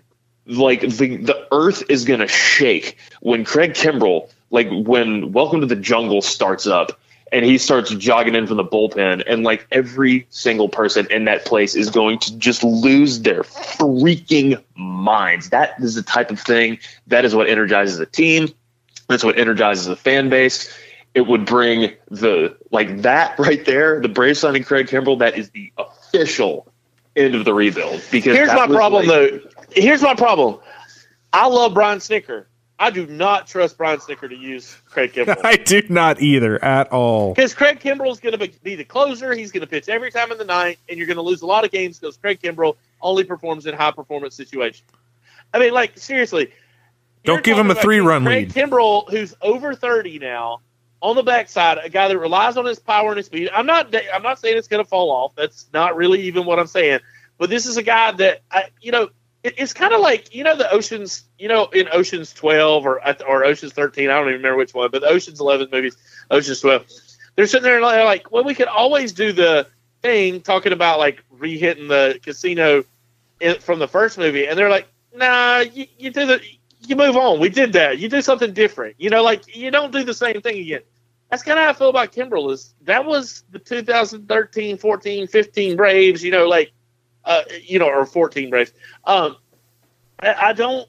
like the the earth is gonna shake when Craig Kimbrel, like when Welcome to the Jungle starts up and he starts jogging in from the bullpen, and like every single person in that place is going to just lose their freaking minds. That is the type of thing that is what energizes a team. That's what energizes a fan base. It would bring the like that right there, the Braves signing Craig Kimbrel. That is the official end of the rebuild. Because Here's my problem, like- though. Here's my problem. I love Brian Snitker. I do not trust Brian Snitker to use Craig Kimbrel. I do not either at all. Because Craig Kimbrel is going to be the closer. He's going to pitch every time in the night, and you're going to lose a lot of games because Craig Kimbrel only performs in high performance situations. I mean, like seriously, Don't give him a three-run Craig Kimbrel, who's over thirty now, on the backside, a guy that relies on his power and his speed. I'm not. I'm not saying it's going to fall off. That's not really even what I'm saying. But this is a guy that I, you know, it, it's kind of like you know the Ocean's, you know, in Ocean's 12 or or Ocean's 13. I don't even remember which one, but the Ocean's 11 movies, Ocean's 12. They're sitting there and they're like, well, we could always do the thing talking about like re-hitting the casino in, from the first movie, and they're like, nah, you, you do the, you move on. We did that. You do something different. You know, like you don't do the same thing again. That's kind of how I feel about Kimbrel. Is that was the 2013, 14, 15 Braves. You know, like uh, you know, or 14 Braves. Um, I, I don't,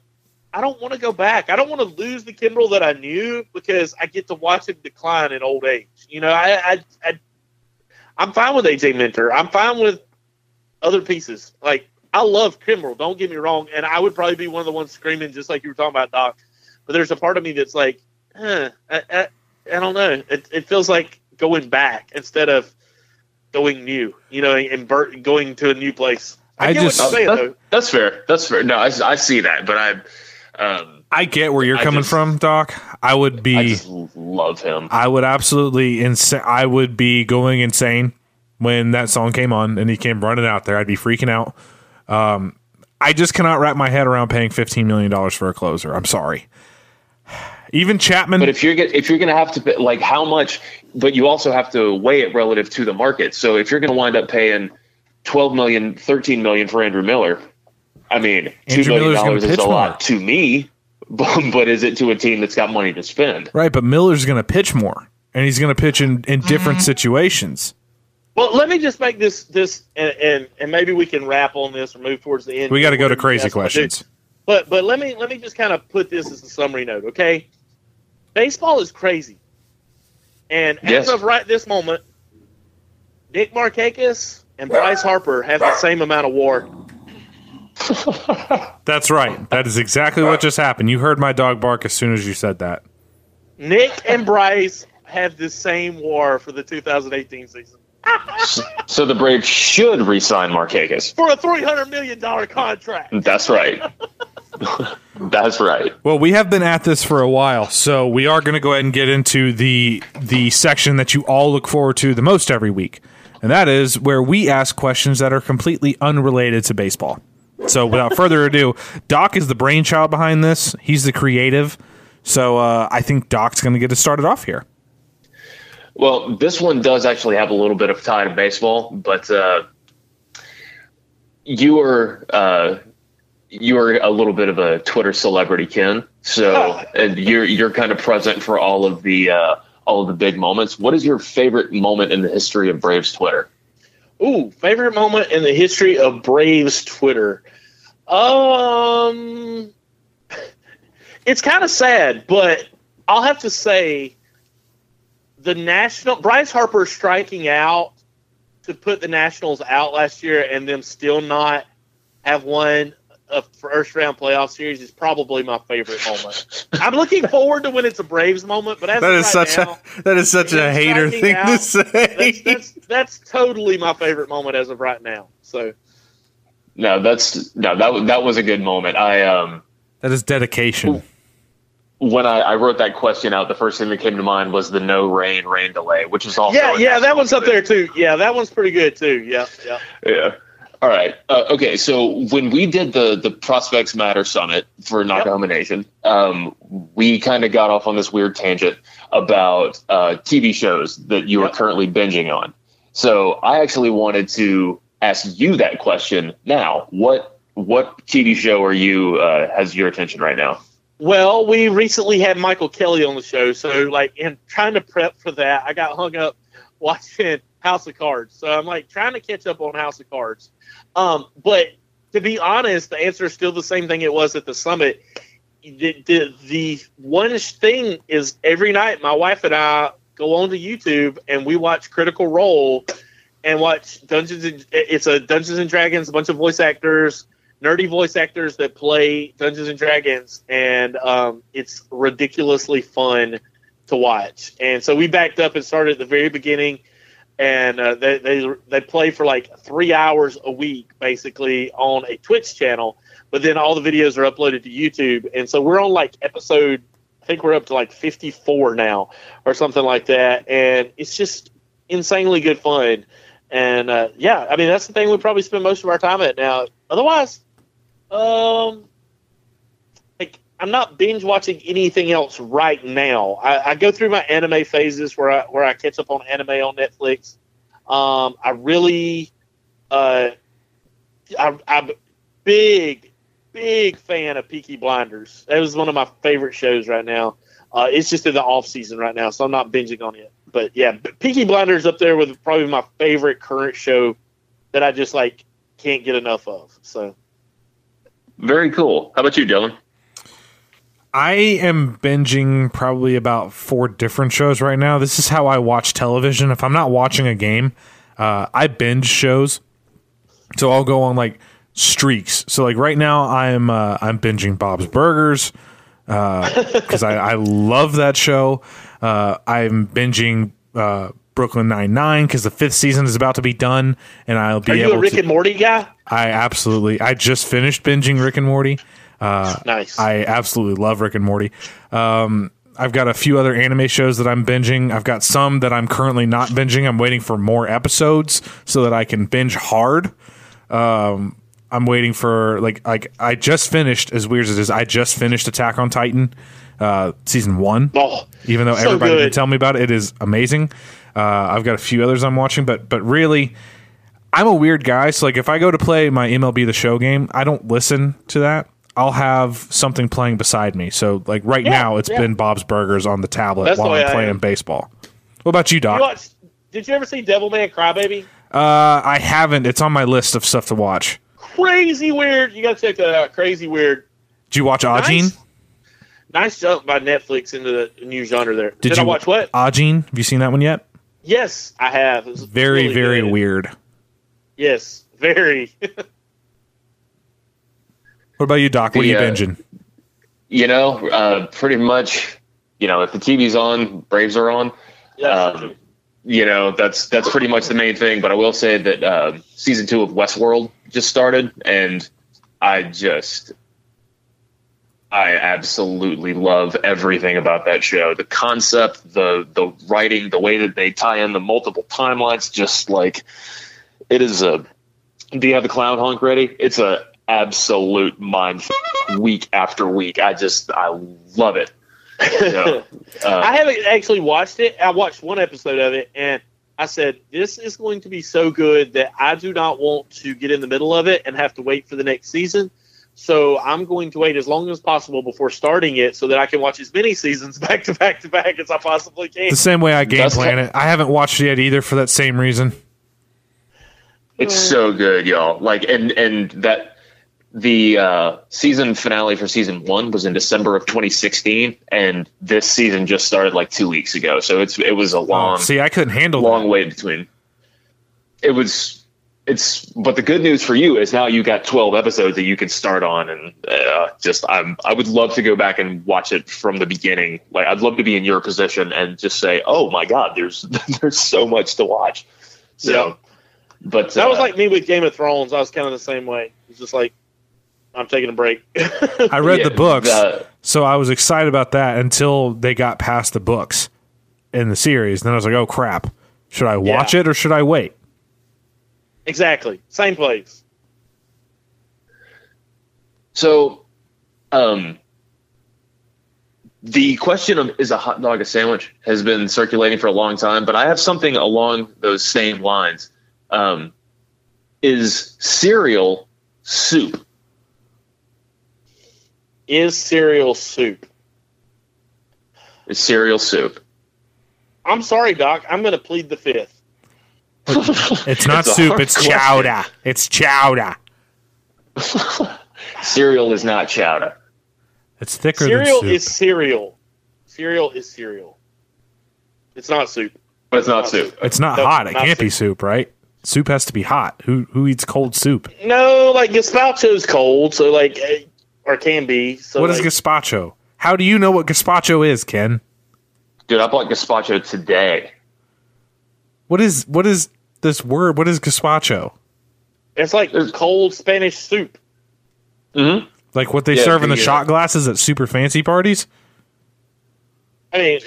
I don't want to go back. I don't want to lose the Kimbrel that I knew because I get to watch him decline in old age. You know, I, I, I I'm fine with AJ Minter. I'm fine with other pieces. Like I love Kimbrel. Don't get me wrong, and I would probably be one of the ones screaming just like you were talking about, Doc. But there's a part of me that's like, eh, I, I, I don't know. It, it feels like going back instead of going new. You know, and Bert going to a new place. I, I get just- what you're saying, That- though. that's fair. That's fair. No, I, I see that, but I, um, I get where you're I coming just- from, Doc. I would be. I just love him. I would absolutely insa- I would be going insane when that song came on and he came running out there. I'd be freaking out. Um, I just cannot wrap my head around paying fifteen million dollars for a closer. I'm sorry. Even Chapman. But if you're get, if you're going to have to pay, like how much, but you also have to weigh it relative to the market. So if you're going to wind up paying 12 million, 13 million for Andrew Miller, I mean, 2 Andrew million dollars is a more. lot to me, but, but is it to a team that's got money to spend? right, but Miller's going to pitch more, and he's going to pitch in in different mm-hmm. situations. Well, let me just make this this and, and and maybe we can wrap on this or move towards the end. We got to go to crazy guys wanna do. questions. But but let me let me just kind of put this as a summary note, okay? Baseball is crazy, and Yes. as of right this moment, Nick Markakis and Bryce Harper have the same amount of WAR. That's right. That is exactly what just happened. You heard my dog bark as soon as you said that. Nick and Bryce have the same WAR for the 2018 season So the Braves should re-sign Markakis. for a 300 million dollar contract. That's right. That's That's right. Well, we have been at this for a while, so we are going to go ahead and get into the the section that you all look forward to the most every week, and that is where we ask questions that are completely unrelated to baseball. So, without further ado, Doc is the brainchild behind this. He's the creative. So, uh, I think Doc's going to get us started off here. Well, this one does actually have a little bit of tie to baseball, but uh, you are uh, you were a little bit of a Twitter celebrity, Ken. So and you're you're kind of present for all of the uh, all of the big moments. What is your favorite moment in the history of Braves Twitter? Ooh, favorite moment in the history of Braves Twitter. Um, it's kind of sad, but I'll have to say the national Bryce Harper striking out to put the Nationals out last year and them still not have won a first round playoff series is probably my favorite moment. I'm looking forward to when it's a Braves moment, but as That of is right such now, a that is such a hater striking thing to say. that's, that's that's totally my favorite moment as of right now. So No, that's no that that was a good moment. I um that is dedication. When I, I wrote that question out, the first thing that came to mind was the no rain rain delay, which is also yeah, yeah, that one's up there too. Yeah, that one's pretty good too. Yeah, yeah. Yeah. All right. Uh, okay. So when we did the the Prospects Matter Summit for Knockahoma Nation, um, we kind of got off on this weird tangent about uh, TV shows that you are currently binging on. So I actually wanted to ask you that question now. What what TV show are you uh, has your attention right now? Well, we recently had Michael Kelly on the show, so like in trying to prep for that, I got hung up watching House of Cards. So I'm like trying to catch up on House of Cards. Um, but to be honest, the answer is still the same thing it was at the summit. The, the, the one thing is every night my wife and I go on to YouTube and we watch Critical Role and watch Dungeons. And, it's a Dungeons and Dragons, a bunch of voice actors, nerdy voice actors that play Dungeons and Dragons, and um, it's ridiculously fun to watch. And so we backed up and started at the very beginning, and uh, they, they they play for like three hours a week, basically on a Twitch channel. But then all the videos are uploaded to YouTube, and so we're on like episode. I think we're up to like 54 now, or something like that, and it's just insanely good fun. And uh, yeah, I mean that's the thing we probably spend most of our time at now. Otherwise, um, like I'm not binge watching anything else right now. I, I go through my anime phases where I where I catch up on anime on Netflix. Um, I really, uh, I, I'm big, big fan of Peaky Blinders. That was one of my favorite shows right now. Uh, it's just in the off season right now, so I'm not binging on it. But yeah, Peaky Blinders up there with probably my favorite current show that I just like can't get enough of. So Very cool. How about you, Dylan? I am binging probably about four different shows right now. This is how I watch television. If I'm not watching a game, uh, I binge shows. So I'll go on like streaks. So like right now, I'm uh, I'm binging Bob's Burgers because I, I love that show. Uh, I'm binging uh, Brooklyn Nine Nine because the fifth season is about to be done, and I'll be are you able a Rick to. and Morty guy? I absolutely. I just finished binging Rick and Morty. Uh, nice. I absolutely love Rick and Morty. Um, I've got a few other anime shows that I'm binging. I've got some that I'm currently not binging. I'm waiting for more episodes so that I can binge hard. Um, I'm waiting for like like I just finished as weird as it is. I just finished Attack on Titan uh, season one. oh, Even though so everybody good. did tell me about it, it is amazing. Uh, I've got a few others I'm watching, but but really, I'm a weird guy. So like, if I go to play my MLB the Show game, I don't listen to that. I'll have something playing beside me. So like right Yeah, now, it's yeah. been Bob's Burgers on the tablet That's while way I'm I playing am. baseball. What about you, Doc? You watch, did you ever see Devil Devilman Crybaby? uh, I haven't. It's on my list of stuff to watch. Crazy weird. You got to check that out. Crazy weird. Did you watch Ajin? Nice, nice jump by Netflix into the new genre there. Did, you I watch what? Ajin? Have you seen that one yet? Yes, I have. It Very really very good. weird. Yes, very. What about you, Doc? What are you The, uh, binging? You know, uh, pretty much. You know, if the TV's on, Braves are on. Yes. Um, you know, that's that's pretty much the main thing. But I will say that uh, season two of Westworld just started, and I just I absolutely love everything about that show. The concept, the the writing, the way that they tie in the multiple timelines, just like it is a. Do you have the clown honk ready? It's a absolute mind f- week after week. I just I love it. So, uh, I haven't actually watched it. I watched one episode of it, and I said, "This is going to be so good that I do not want to get in the middle of it and have to wait for the next season." So I'm going to wait as long as possible before starting it, so that I can watch as many seasons back to back to back as I possibly can. The same way I game plan it. I haven't watched it yet either for that same reason. It's so good, y'all. Like, and and that the uh, season finale for season one was in December of 2016, and this season just started like two weeks ago. So it's it was a long, See, I couldn't handle long that. wait between. It was. It's but the good news for you is now you got 12 episodes that you can start on, and uh, just I'm I would love to go back and watch it from the beginning. Like I'd love to be in your position and just say, oh my god, there's there's so much to watch. So, Yeah. But That was uh, like me with Game of Thrones. I was kind of the same way. It's just like I'm taking a break. I read Yeah, the books, the- so I was excited about that until they got past the books in the series. Then I was like, "Oh crap! Should I watch Yeah. it or should I wait?" exactly, same place. So, um, the question of is a hot dog a sandwich has been circulating for a long time, but I have something along those same lines. Um, is cereal soup? Is cereal soup? Is cereal soup? I'm sorry, Doc. I'm going to plead the fifth. It's not It's soup. It's question. chowder. It's chowder. Cereal is not chowder. It's thicker Cereal than soup. is cereal. Cereal is cereal. It's not soup. But it's not soup. it's not No, hot. It not can't be soup, right? Soup has to be hot. Who who eats cold soup? No, like gazpacho's cold, so like, eh, or can be. So What is like, gazpacho? How do you know what gazpacho is, Ken? Dude, I bought gazpacho today. What is what is this word? What is gazpacho? It's like cold Spanish soup. Mm-hmm. Like what they Yeah, serve in the the, shot glasses at super fancy parties? I mean,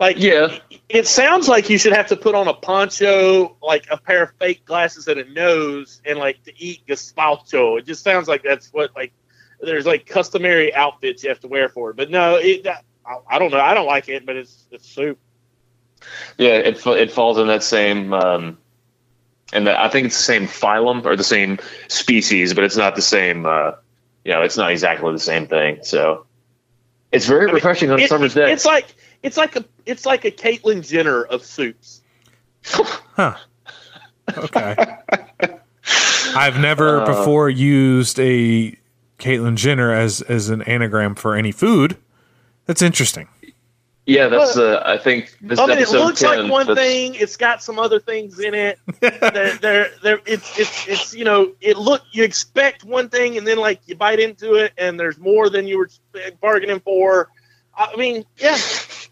like, Yeah. it sounds like you should have to put on a poncho, like a pair of fake glasses and a nose, and like to eat gazpacho. It just sounds like that's what like there's like customary outfits you have to wear for it. But no, it. I, I don't know. I don't like it, but it's it's soup. Yeah, it it falls in that same, um, and I think it's the same phylum or the same species, but it's not the same. Uh, you know, it's not exactly the same thing. So it's very mean, refreshing on a It- summer's day. It's like it's like a it's like a Caitlyn Jenner of soups. Huh. Okay. I've never Uh, before used a Caitlyn Jenner as as an anagram for any food. That's interesting. Yeah, that's. Uh, I think this I mean, it looks 10, like one that's- thing. It's got some other things in it. they're, they're, they're, it's, it's, it's, you know, it look. You expect one thing, and then like you bite into it, and there's more than you were bargaining for. I mean, yeah,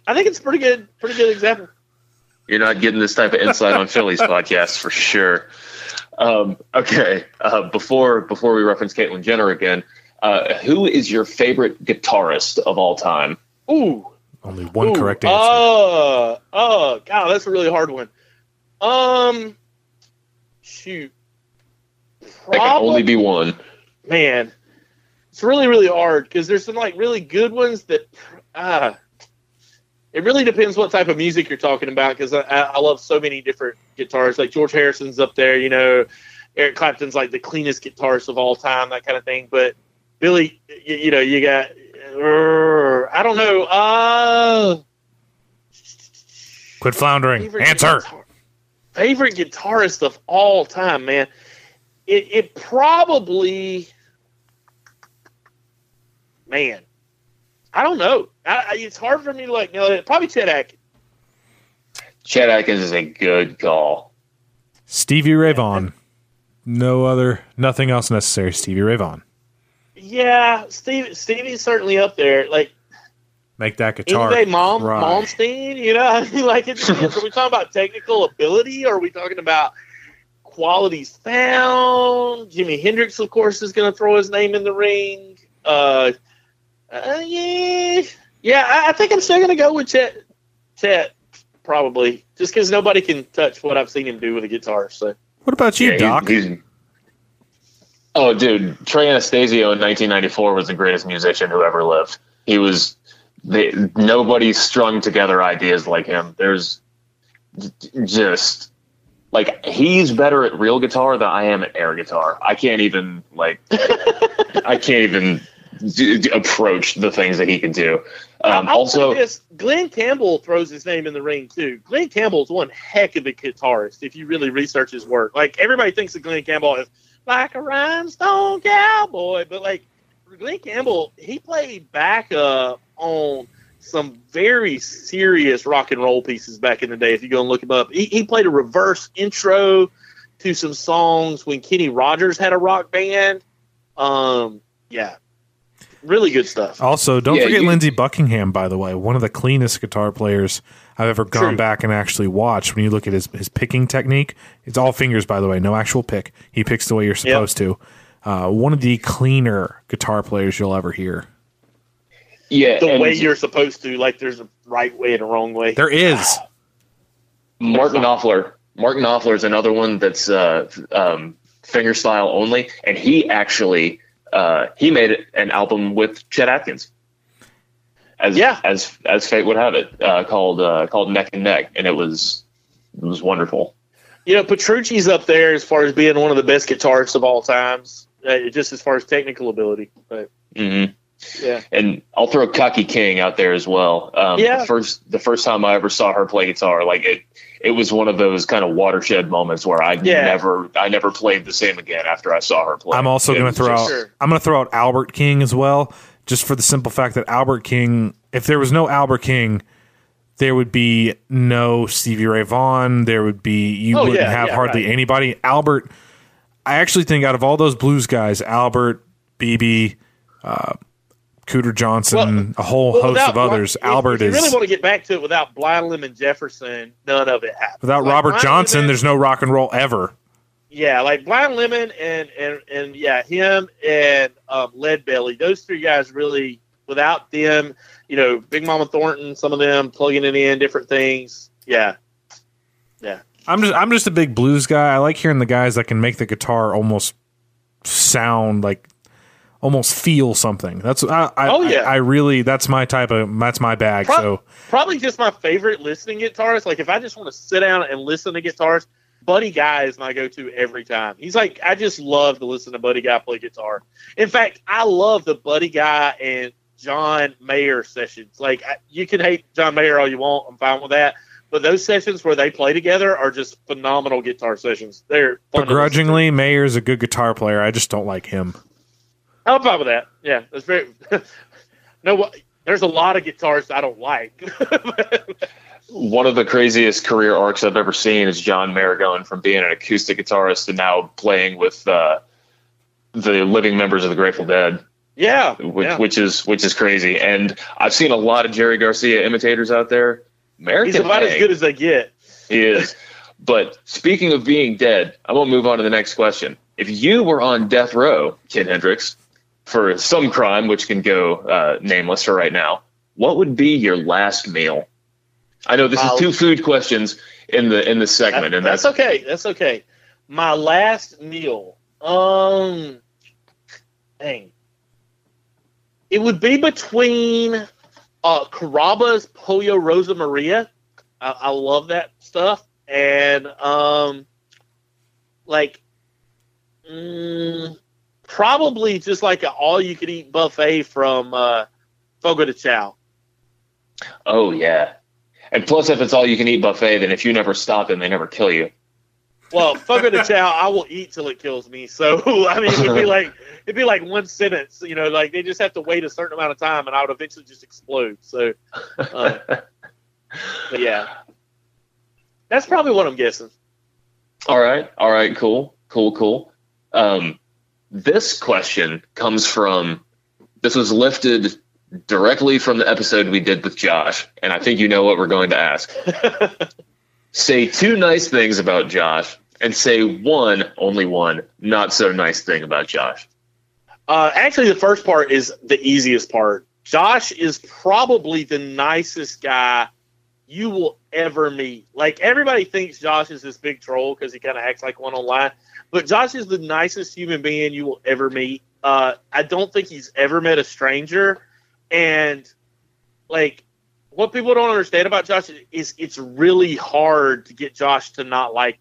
I think it's a pretty good, pretty good example. You're not getting this type of insight on Phillies podcast for sure. Um, okay, uh, before before we reference Caitlyn Jenner again, uh, who is your favorite guitarist of all time? Ooh, Only one ooh, correct answer. Oh, oh, God, that's a really hard one. Um, shoot, There can only be one. man, it's really really hard because there's some like really good ones that uh it really depends what type of music you're talking about because I, I I love so many different guitars. like george harrison's up there you know eric clapton's like the cleanest guitarist of all time that kind of thing but billy you, you know you got uh, i don't know uh Quit floundering. favorite Answer. guitar- favorite guitarist of all time, man. It, it probably, man, I don't know. I, I, it's hard for me to like. No, probably Chet Atkins. Chad Atkins is a good call. Stevie Ray Vaughan. No other, nothing else necessary. Stevie Ray Vaughan. Yeah, Steve, Stevie's certainly up there. Like Make that guitar. Yngwie Mom, cry. Malmsteen, you know, I mean, like it depends. Are we talking about technical ability, or are we talking about qualities found? Jimi Hendrix, of course, is going to throw his name in the ring. Uh, Uh, yeah, yeah. I, I think I'm still gonna go with Chet. Chet, probably, just because nobody can touch what I've seen him do with a guitar. So What about you, Yeah, Doc? he's- he's- oh, dude, Trey Anastasio in 1994 was the greatest musician who ever lived. He was. They, nobody strung together ideas like him. There's just like he's better at real guitar than I am at air guitar. I can't even like I can't even d- d- approach the things that he can do. Um, also, this: Glen Campbell throws his name in the ring too. Glen Campbell's one heck of a guitarist. If you really research his work, like everybody thinks of Glen Campbell as like a rhinestone cowboy, but like Glen Campbell, he played backup on some very serious rock and roll pieces back in the day. If you go and look him up, he, he played a reverse intro to some songs when Kenny Rogers had a rock band. Um, yeah, really good stuff. Also, don't Yeah, forget you- Lindsey Buckingham, by the way, one of the cleanest guitar players I've ever gone True. back and actually watched. When you look at his, his picking technique, it's all fingers, by the way, no actual pick. He picks the way you're supposed to. Uh, one of the cleaner guitar players you'll ever hear. yeah, the way you're supposed to. Like there's a right way and a wrong way. There is. Martin Knopfler. Martin Knopfler is another one that's uh, um, finger style only, and he actually uh, he made an album with Chet Atkins. As Yeah. as as fate would have it, uh, called uh, called Neck and Neck, and it was it was wonderful. You know, Petrucci's up there as far as being one of the best guitarists of all times, uh, just as far as technical ability. But hmm yeah, And I'll throw Kaki King out there as well. Um, Yeah. The first the first time I ever saw her play guitar, like it it was one of those kind of watershed moments where I Yeah. never I never played the same again after I saw her play. I'm also going to throw out. Sure. I'm going to throw out Albert King as well, just for the simple fact that Albert King. If there was no Albert King, there would be no Stevie Ray Vaughan. There would be you Oh, wouldn't yeah, have yeah, hardly right. anybody. Albert, I actually think out of all those blues guys, Albert, BB, uh, Cooter Johnson, a whole Well, host without of others. If- Albert if you is really want to get back to it without Blind Lemon Jefferson, none of it happens. without Like, Robert Johnson. There's no rock and roll ever. Yeah, like Blind Lemon and and and yeah, him and um, Lead Belly. Those three guys really, without them, you know, Big Mama Thornton, some of them plugging it in, different things. Yeah, yeah. I'm just I'm just a big blues guy. I like hearing the guys that can make the guitar almost sound like almost feel something. That's I, I Oh, yeah. I, I really that's my type of that's my bag. Pro- so probably just my favorite listening guitarist. Like if I just want to sit down and listen to guitars, Buddy Guy is my go-to every time. He's like I just love to listen to Buddy Guy play guitar. In fact, I love the Buddy Guy and John Mayer sessions. Like I, you can hate John Mayer all you want, I'm fine with that. But those sessions where they play together are just phenomenal guitar sessions. They're begrudgingly, Mayer's a good guitar player. I just don't like him. I'm fine with that. Yeah, that's very. no, what- there's a lot of guitars I don't like. one of the craziest career arcs I've ever seen is John Mayer going from being an acoustic guitarist to now playing with uh, the living members of the Grateful Dead, yeah, which, yeah. which is which is crazy. And I've seen a lot of Jerry Garcia imitators out there. Mayer he's about as good as they get. He is. But speaking of being dead, I'm gonna move on to the next question. If you were on death row, Kid Hendrix, for some crime which can go uh, nameless for right now, what would be your last meal? I know this I'll- is two food questions in the in the segment, and that's, that's, okay. That's okay. My last meal, um, dang, it would be between uh, Carrabba's Pollo Rosa Maria. I, I love that stuff, and um, like, mm, probably just like an all-you-can-eat buffet from uh, Fogo de Chao. oh yeah. And plus, if it's all you can eat buffet, then if you never stop them, they never kill you. Well, Fogo de Chao, I will eat till it kills me. So I mean, it would be like it'd be like one sentence. You know, like they just have to wait a certain amount of time, and I would eventually just explode. So, uh, yeah, that's probably what I'm guessing. All right. All right. Cool. Cool. Cool. Um, this question comes from. This was lifted directly from the episode we did with Josh, and I think you know what we're going to ask. say two nice things about Josh, and say one, only one, not so nice thing about Josh. Uh, actually, the first part is the easiest part. Josh is probably the nicest guy you will ever meet. Like everybody thinks Josh is this big troll because he kind of acts like one online, but Josh is the nicest human being you will ever meet. Uh, I don't think he's ever met a stranger, and like what people don't understand about Josh is it's really hard to get Josh to not like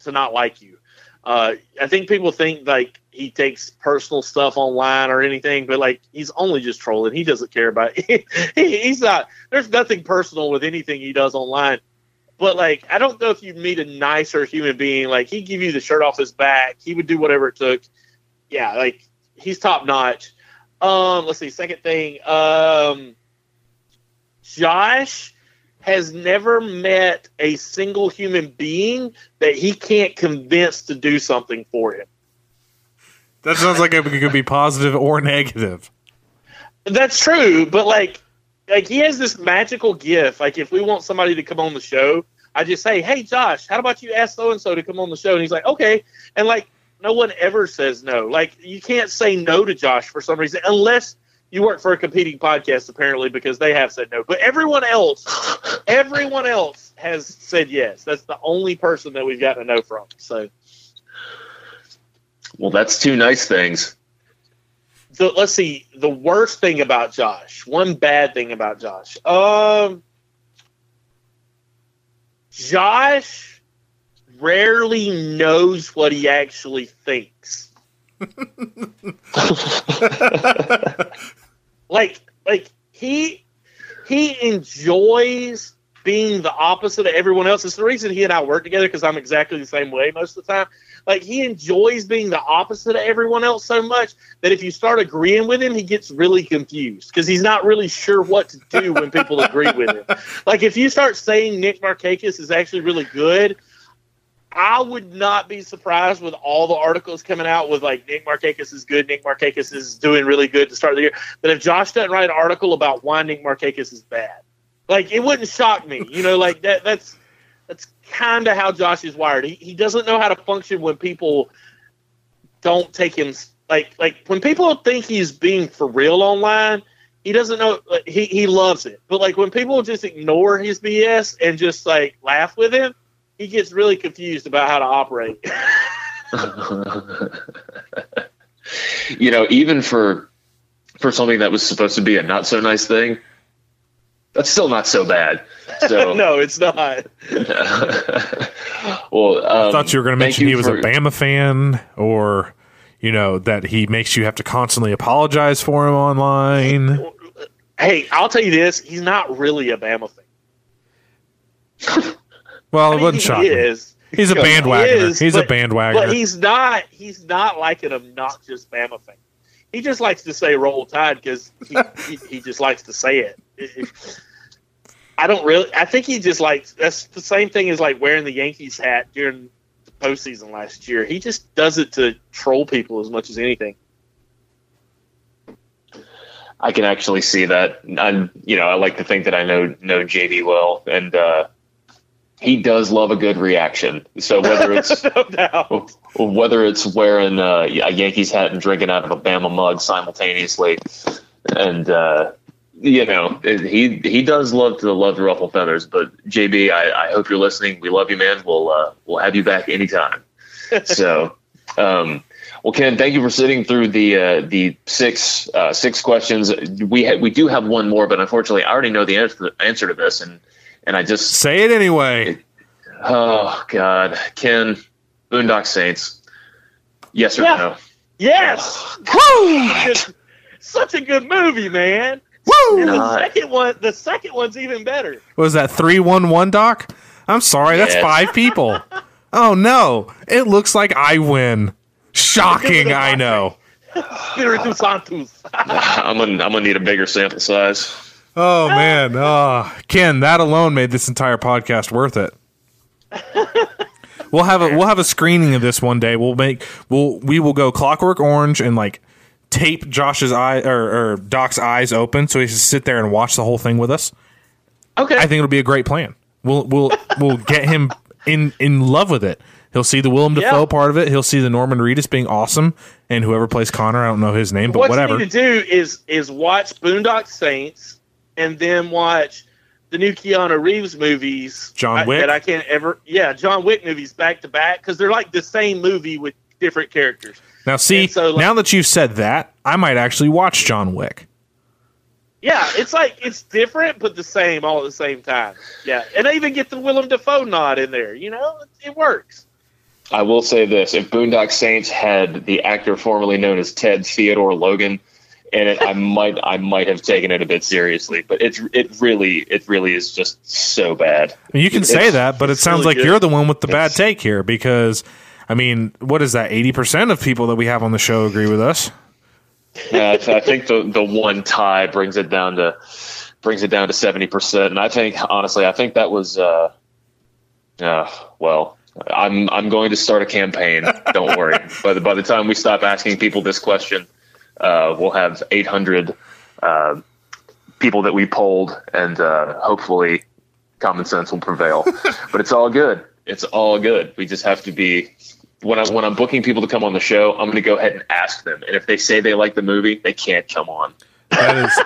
to not like you. Uh, I think people think like he takes personal stuff online or anything, but like he's only just trolling. He doesn't care about it. he, he's not. There's nothing personal with anything he does online. But like, I don't know if you meet a nicer human being. Like he'd give you the shirt off his back. He would do whatever it took. Yeah, like he's top notch. Um, let's see. Second thing, um, Josh has never met a single human being that he can't convince to do something for him. That sounds like it could be positive or negative. That's true, but like, like he has this magical gift. Like, if we want somebody to come on the show, I just say, "Hey, Josh, how about you ask so and so to come on the show?" And he's like, "Okay," and like, no one ever says no. Like, you can't say no to Josh for some reason, unless you work for a competing podcast, apparently, because they have said no. But everyone else, everyone else has said yes. That's the only person that we've gotten a no from. So, Well, that's two nice things. the, let's see. The worst thing about Josh, one bad thing about Josh. Um, Josh rarely knows what he actually thinks. like, like he he enjoys being the opposite of everyone else. It's the reason he and I work together because I'm exactly the same way most of the time. Like he enjoys being the opposite of everyone else so much that if you start agreeing with him, he gets really confused because he's not really sure what to do when people agree with him. Like if you start saying Nick Markakis is actually really good, I would not be surprised with all the articles coming out with like Nick Markakis is good, Nick Markakis is doing really good to start the year. But if Josh doesn't write an article about why Nick Markakis is bad, like it wouldn't shock me. You know, like that that's that's kind of how Josh is wired. He, he doesn't know how to function when people don't take him like like when people think he's being for real online. He doesn't know. like, He he loves it, but like when people just ignore his BS and just like laugh with him, he gets really confused about how to operate. you know, even for for something that was supposed to be a not so nice thing, that's still not so bad. So no, it's not. well, um, I thought you were going to mention he was for- a Bama fan, or you know that he makes you have to constantly apologize for him online. Hey, I'll tell you this: he's not really a Bama fan. Well, I it mean, wouldn't shock he me. is. He's a He bandwagoner. is, He's a but- bandwagoner. But he's not. He's not like an obnoxious Bama fan. He just likes to say "Roll Tide" because he, he, he just likes to say it. If- I don't really. I think he just likes. That's the same thing as like wearing the Yankees hat during the postseason last year. He just does it to troll people as much as anything. I can actually see that. I'm, you know, I like to think that I know know JB well, and uh, he does love a good reaction. So whether it's no whether it's wearing uh, a Yankees hat and drinking out of a Bama mug simultaneously, and uh, you know, he he does love to love to ruffle feathers. But JB, I, I hope you're listening. We love you, man. We'll uh, we'll have you back anytime. so. Um, well, Ken, thank you for sitting through the uh, the six uh, six questions. We ha- we do have one more, but unfortunately, I already know the answer answer to this, and and I just Say it anyway. oh god, Ken, Boondock Saints, yes or Yeah. no? Yes. Oh, Woo! Such a good movie, man. Woo! And the second one, the second one's even better. What Was that three one one doc? I'm sorry, that's five people. Oh no! It looks like I win. Shocking, I know. Spiritu Santos. I'm gonna I'm gonna need a bigger sample size. Oh man, oh Ken, that alone made this entire podcast worth it. We'll have a we'll have a screening of this one day. We'll make we'll we will go Clockwork Orange and like tape Josh's eye or, or Doc's eyes open so he can sit there and watch the whole thing with us. Okay. I think it'll be a great plan. We'll we'll we'll get him in in love with it. He'll see the Willem Yeah. Dafoe part of it. He'll see the Norman Reedus being awesome, and whoever plays Connor, I don't know his name, but what whatever. you need to do is is watch Boondock Saints and then watch the new Keanu Reeves movies. John I- Wick? that I can't ever. Yeah, John Wick movies back to back because they're like the same movie with different characters. Now, see, so, like- now that you've said that, I might actually watch John Wick. Yeah, it's like it's different but the same all at the same time. Yeah, and I even get the Willem Dafoe nod in there. You know, it, it works. I will say this: if Boondock Saints had the actor formerly known as Ted Theodore Logan in it, I might I might have taken it a bit seriously. But it's it really it really is just so bad. You can say It's- that, but it sounds really like good. you're the one with the bad take here because, I mean, what is that? 80% of people that we have on the show agree with us. Yeah, I, I think the the one tie brings it down to brings it down to seventy percent, and I think honestly, I think that was uh, uh well. I'm I'm going to start a campaign. Don't worry. By the by the time we stop asking people this question, uh, we'll have 800 uh, people that we polled, and uh, hopefully, common sense will prevail. but it's all good. It's all good. We just have to be when I when I'm booking people to come on the show, I'm going to go ahead and ask them, and if they say they like the movie, they can't come on. That is,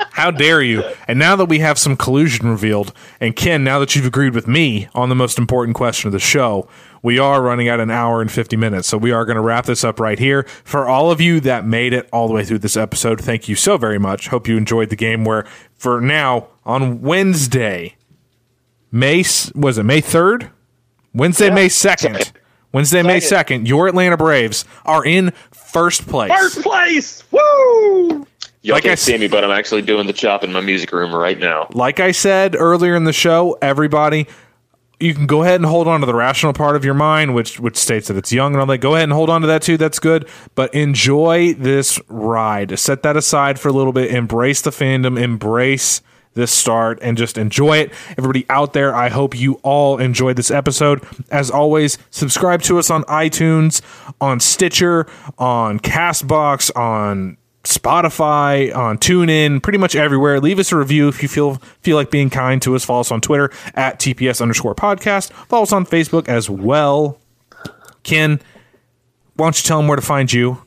how dare you? And now that we have some collusion revealed, and Ken, now that you've agreed with me on the most important question of the show, we are running at an hour and 50 minutes. So we are going to wrap this up right here. For all of you that made it all the way through this episode, thank you so very much. Hope you enjoyed the game where, for now, on Wednesday, May, was it May 3rd? Wednesday, May 2nd. Wednesday, May Second. your Atlanta Braves are in first place. First place, woo! Y'all Like can't s- see me, but I'm actually doing the chop in my music room right now. like I said earlier in the show, everybody, you can go ahead and hold on to the rational part of your mind, which which states that it's young and all that. Go ahead and hold on to that too. That's good. But enjoy this ride. Set that aside for a little bit. Embrace the fandom. Embrace this start and just enjoy it. Everybody out there, I hope you all enjoyed this episode. As always, subscribe to us on iTunes, on Stitcher, on Castbox, on Spotify, on TuneIn, pretty much everywhere. Leave us a review if you feel feel like being kind to us. Follow us on Twitter at TPS underscore podcast. Follow us on Facebook as well. Ken, why don't you tell them where to find you?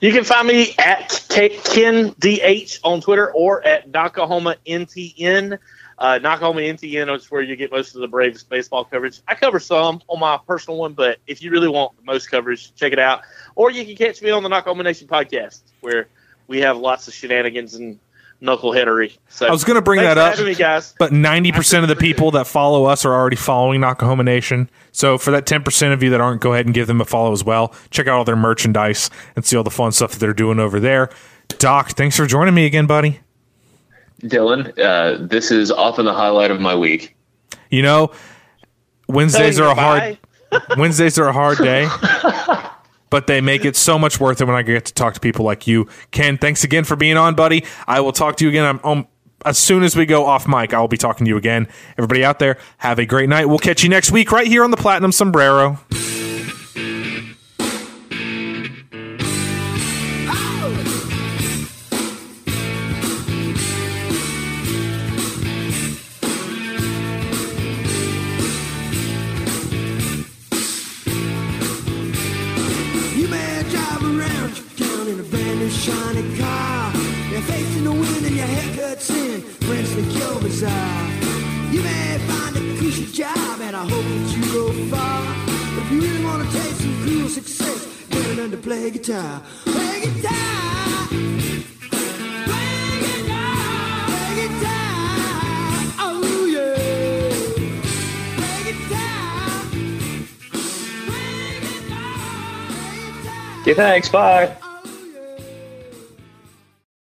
You can find me at Ken DH on Twitter or at Knockahoma NTN. Uh, Knockahoma NTN is where you get most of the Braves baseball coverage. I cover some on my personal one, but if you really want the most coverage, check it out. Or you can catch me on the Knockahoma Nation podcast, where we have lots of shenanigans and knuckleheadery. So I was gonna bring that up. me, guys. But 90% of the people that follow us are already following Knockahoma Nation. So for that 10% of you that aren't, go ahead and give them a follow as well. Check out all their merchandise and see all the fun stuff that they're doing over there. Doc, thanks for joining me again, buddy. Dylan, uh, this is often the highlight of my week. You know, Wednesdays are a hard Wednesdays are a hard day, but they make it so much worth it when I get to talk to people like you. Ken, thanks again for being on, buddy. I will talk to you again. I'm um, as soon as we go off mic, I will be talking to you again. Everybody out there, have a great night. We'll catch you next week right here on the Platinum Sombrero. Princeton Kill Bazaar. You may find a cushy job and I hope that you go far. But if you really want to taste some cool success, get it under play guitar. Play guitar.